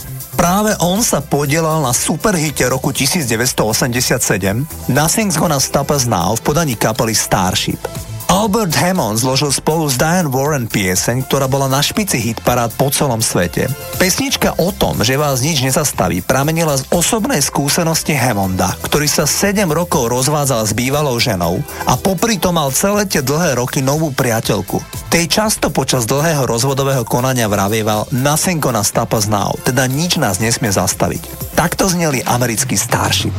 Práve on sa podielal na superhite roku 1987 Nothing's Gonna Stop Us Now v podaní kapely Starship. Albert Hammond zložil spolu s Diane Warren pieseň, ktorá bola na špici hitparád po celom svete. Pesnička o tom, že vás nič nezastaví, pramenila z osobnej skúsenosti Hammonda, ktorý sa 7 rokov rozvádzal s bývalou ženou a popri tom mal celé tie dlhé roky novú priateľku. Tej často počas dlhého rozvodového konania vravieval Nothing gonna stop us now, teda nič nás nesmie zastaviť. Takto zneli americký Starship.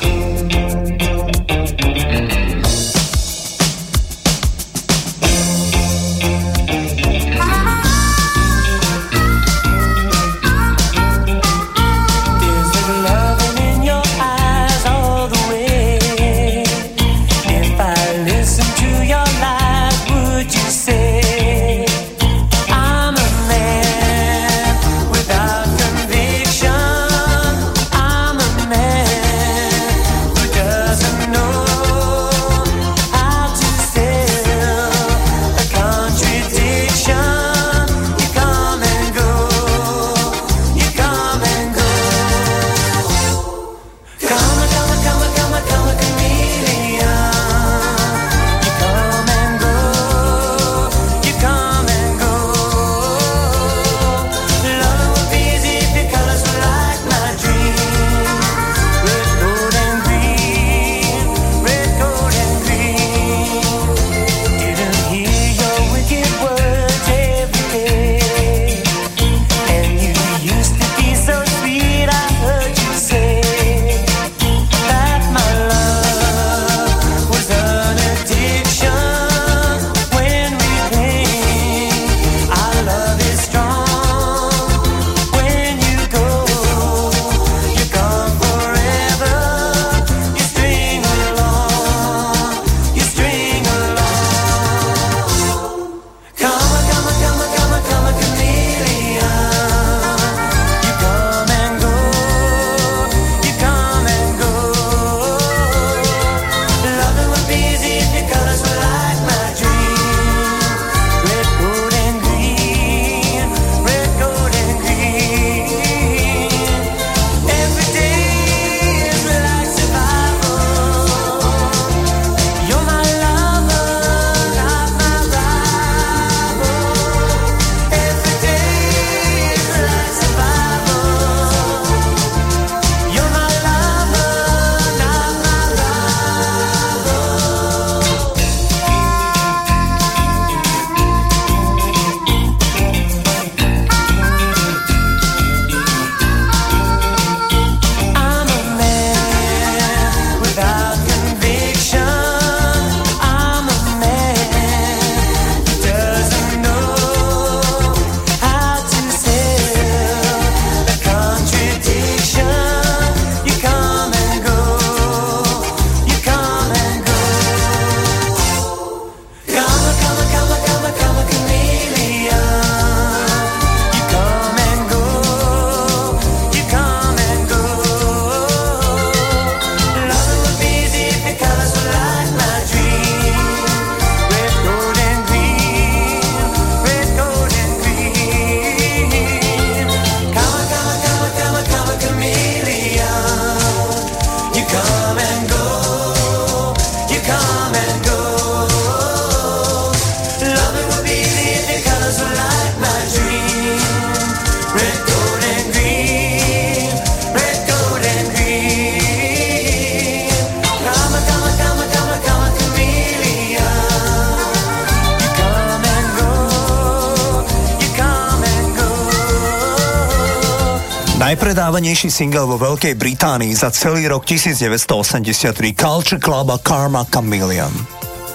Najpredávanejší single vo Veľkej Británii za celý rok 1983 Culture Club a Karma Chameleon.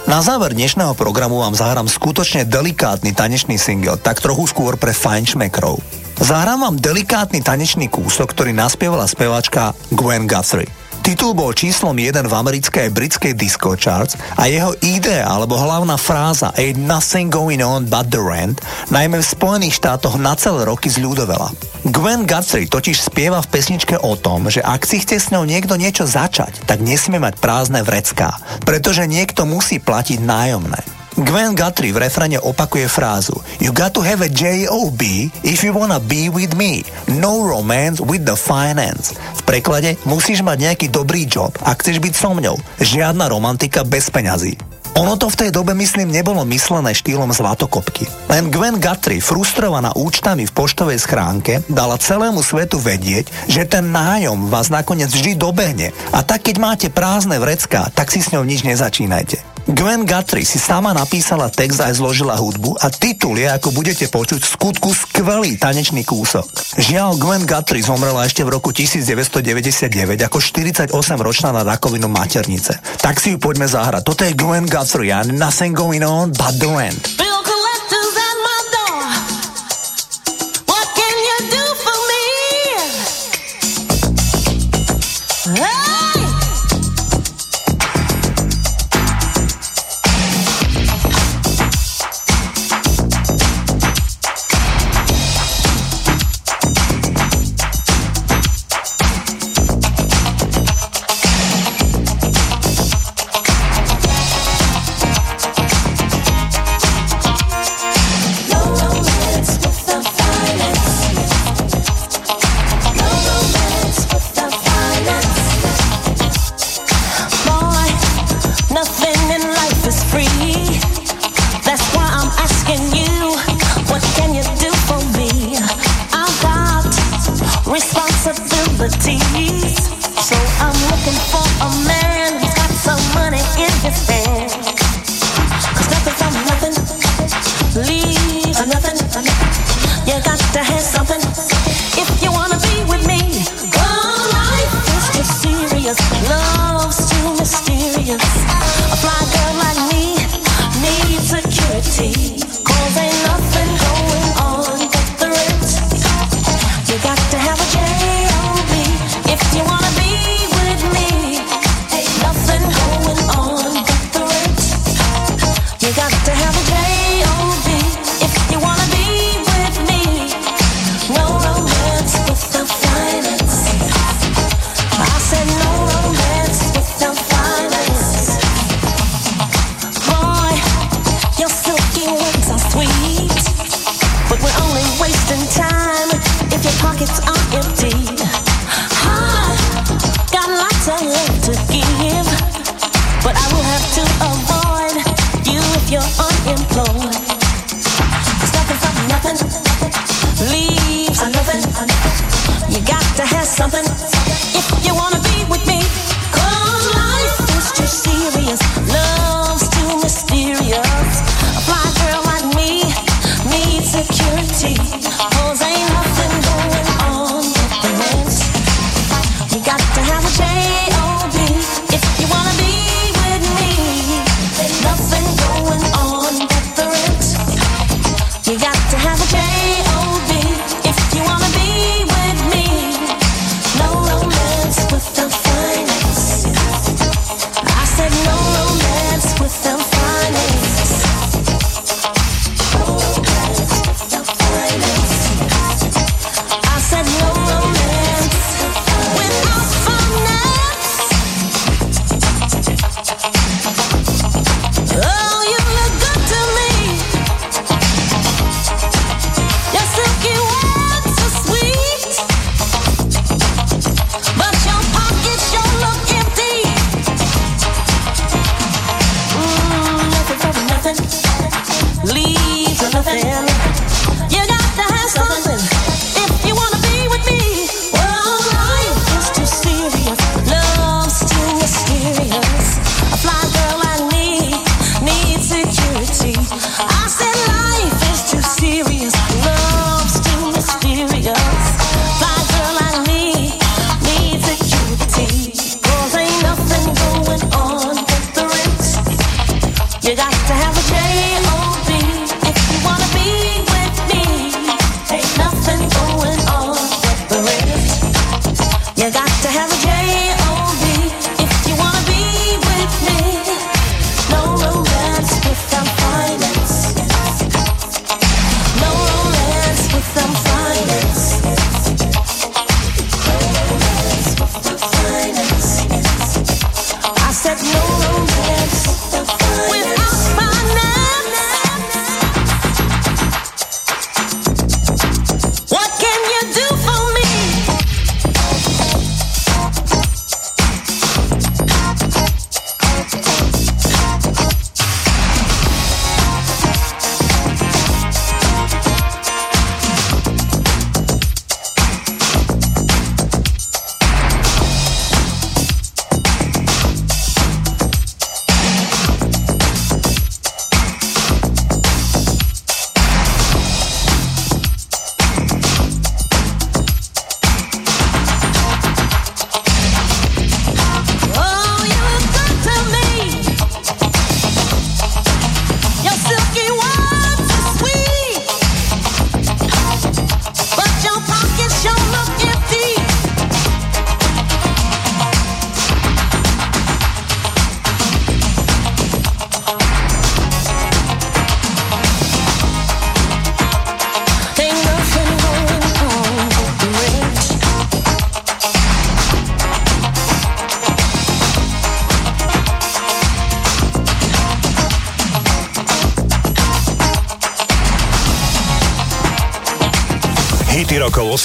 Na záver dnešného programu vám zahrám skutočne delikátny tanečný single, tak trochu skôr pre fajnšmekrov. Zahrám vám delikátny tanečný kúsok, ktorý naspievala speváčka Gwen Guthrie. Titul bol číslom 1 v americkej a britskej disco charts a jeho idea alebo hlavná fráza Ain't nothing going on but the rent najmä v Spojených štátoch na celé roky zľudovela. Gwen Guthrie totiž spieva v pesničke o tom, že ak si chce s ňou niekto niečo začať, tak nesmie mať prázdne vrecká, pretože niekto musí platiť nájomné. Gwen Guthrie v refrene opakuje frázu You got to have a J.O.B. if you wanna be with me. No romance with the finance. V preklade musíš mať nejaký dobrý job, ak chceš byť so mňou. Žiadna romantika bez peňazí. Ono to v tej dobe, myslím, nebolo myslené štýlom zlatokopky. Len Gwen Guthrie, frustrovaná účtami v poštovej schránke, dala celému svetu vedieť, že ten nájom vás nakoniec vždy dobehne. A tak, keď máte prázdne vrecká, tak si s ňou nič nezačínajte. Gwen Guthrie si sama napísala text aj zložila hudbu a titul je, ako budete počuť, v skutku skvelý tanečný kúsok. Žiaľ, Gwen Guthrie zomrela ešte v roku 1999 ako 48-ročná na rakovinu maternice. Tak si ju poďme zahrať. Toto je Gwen Guthrie and nothing going on but the rent.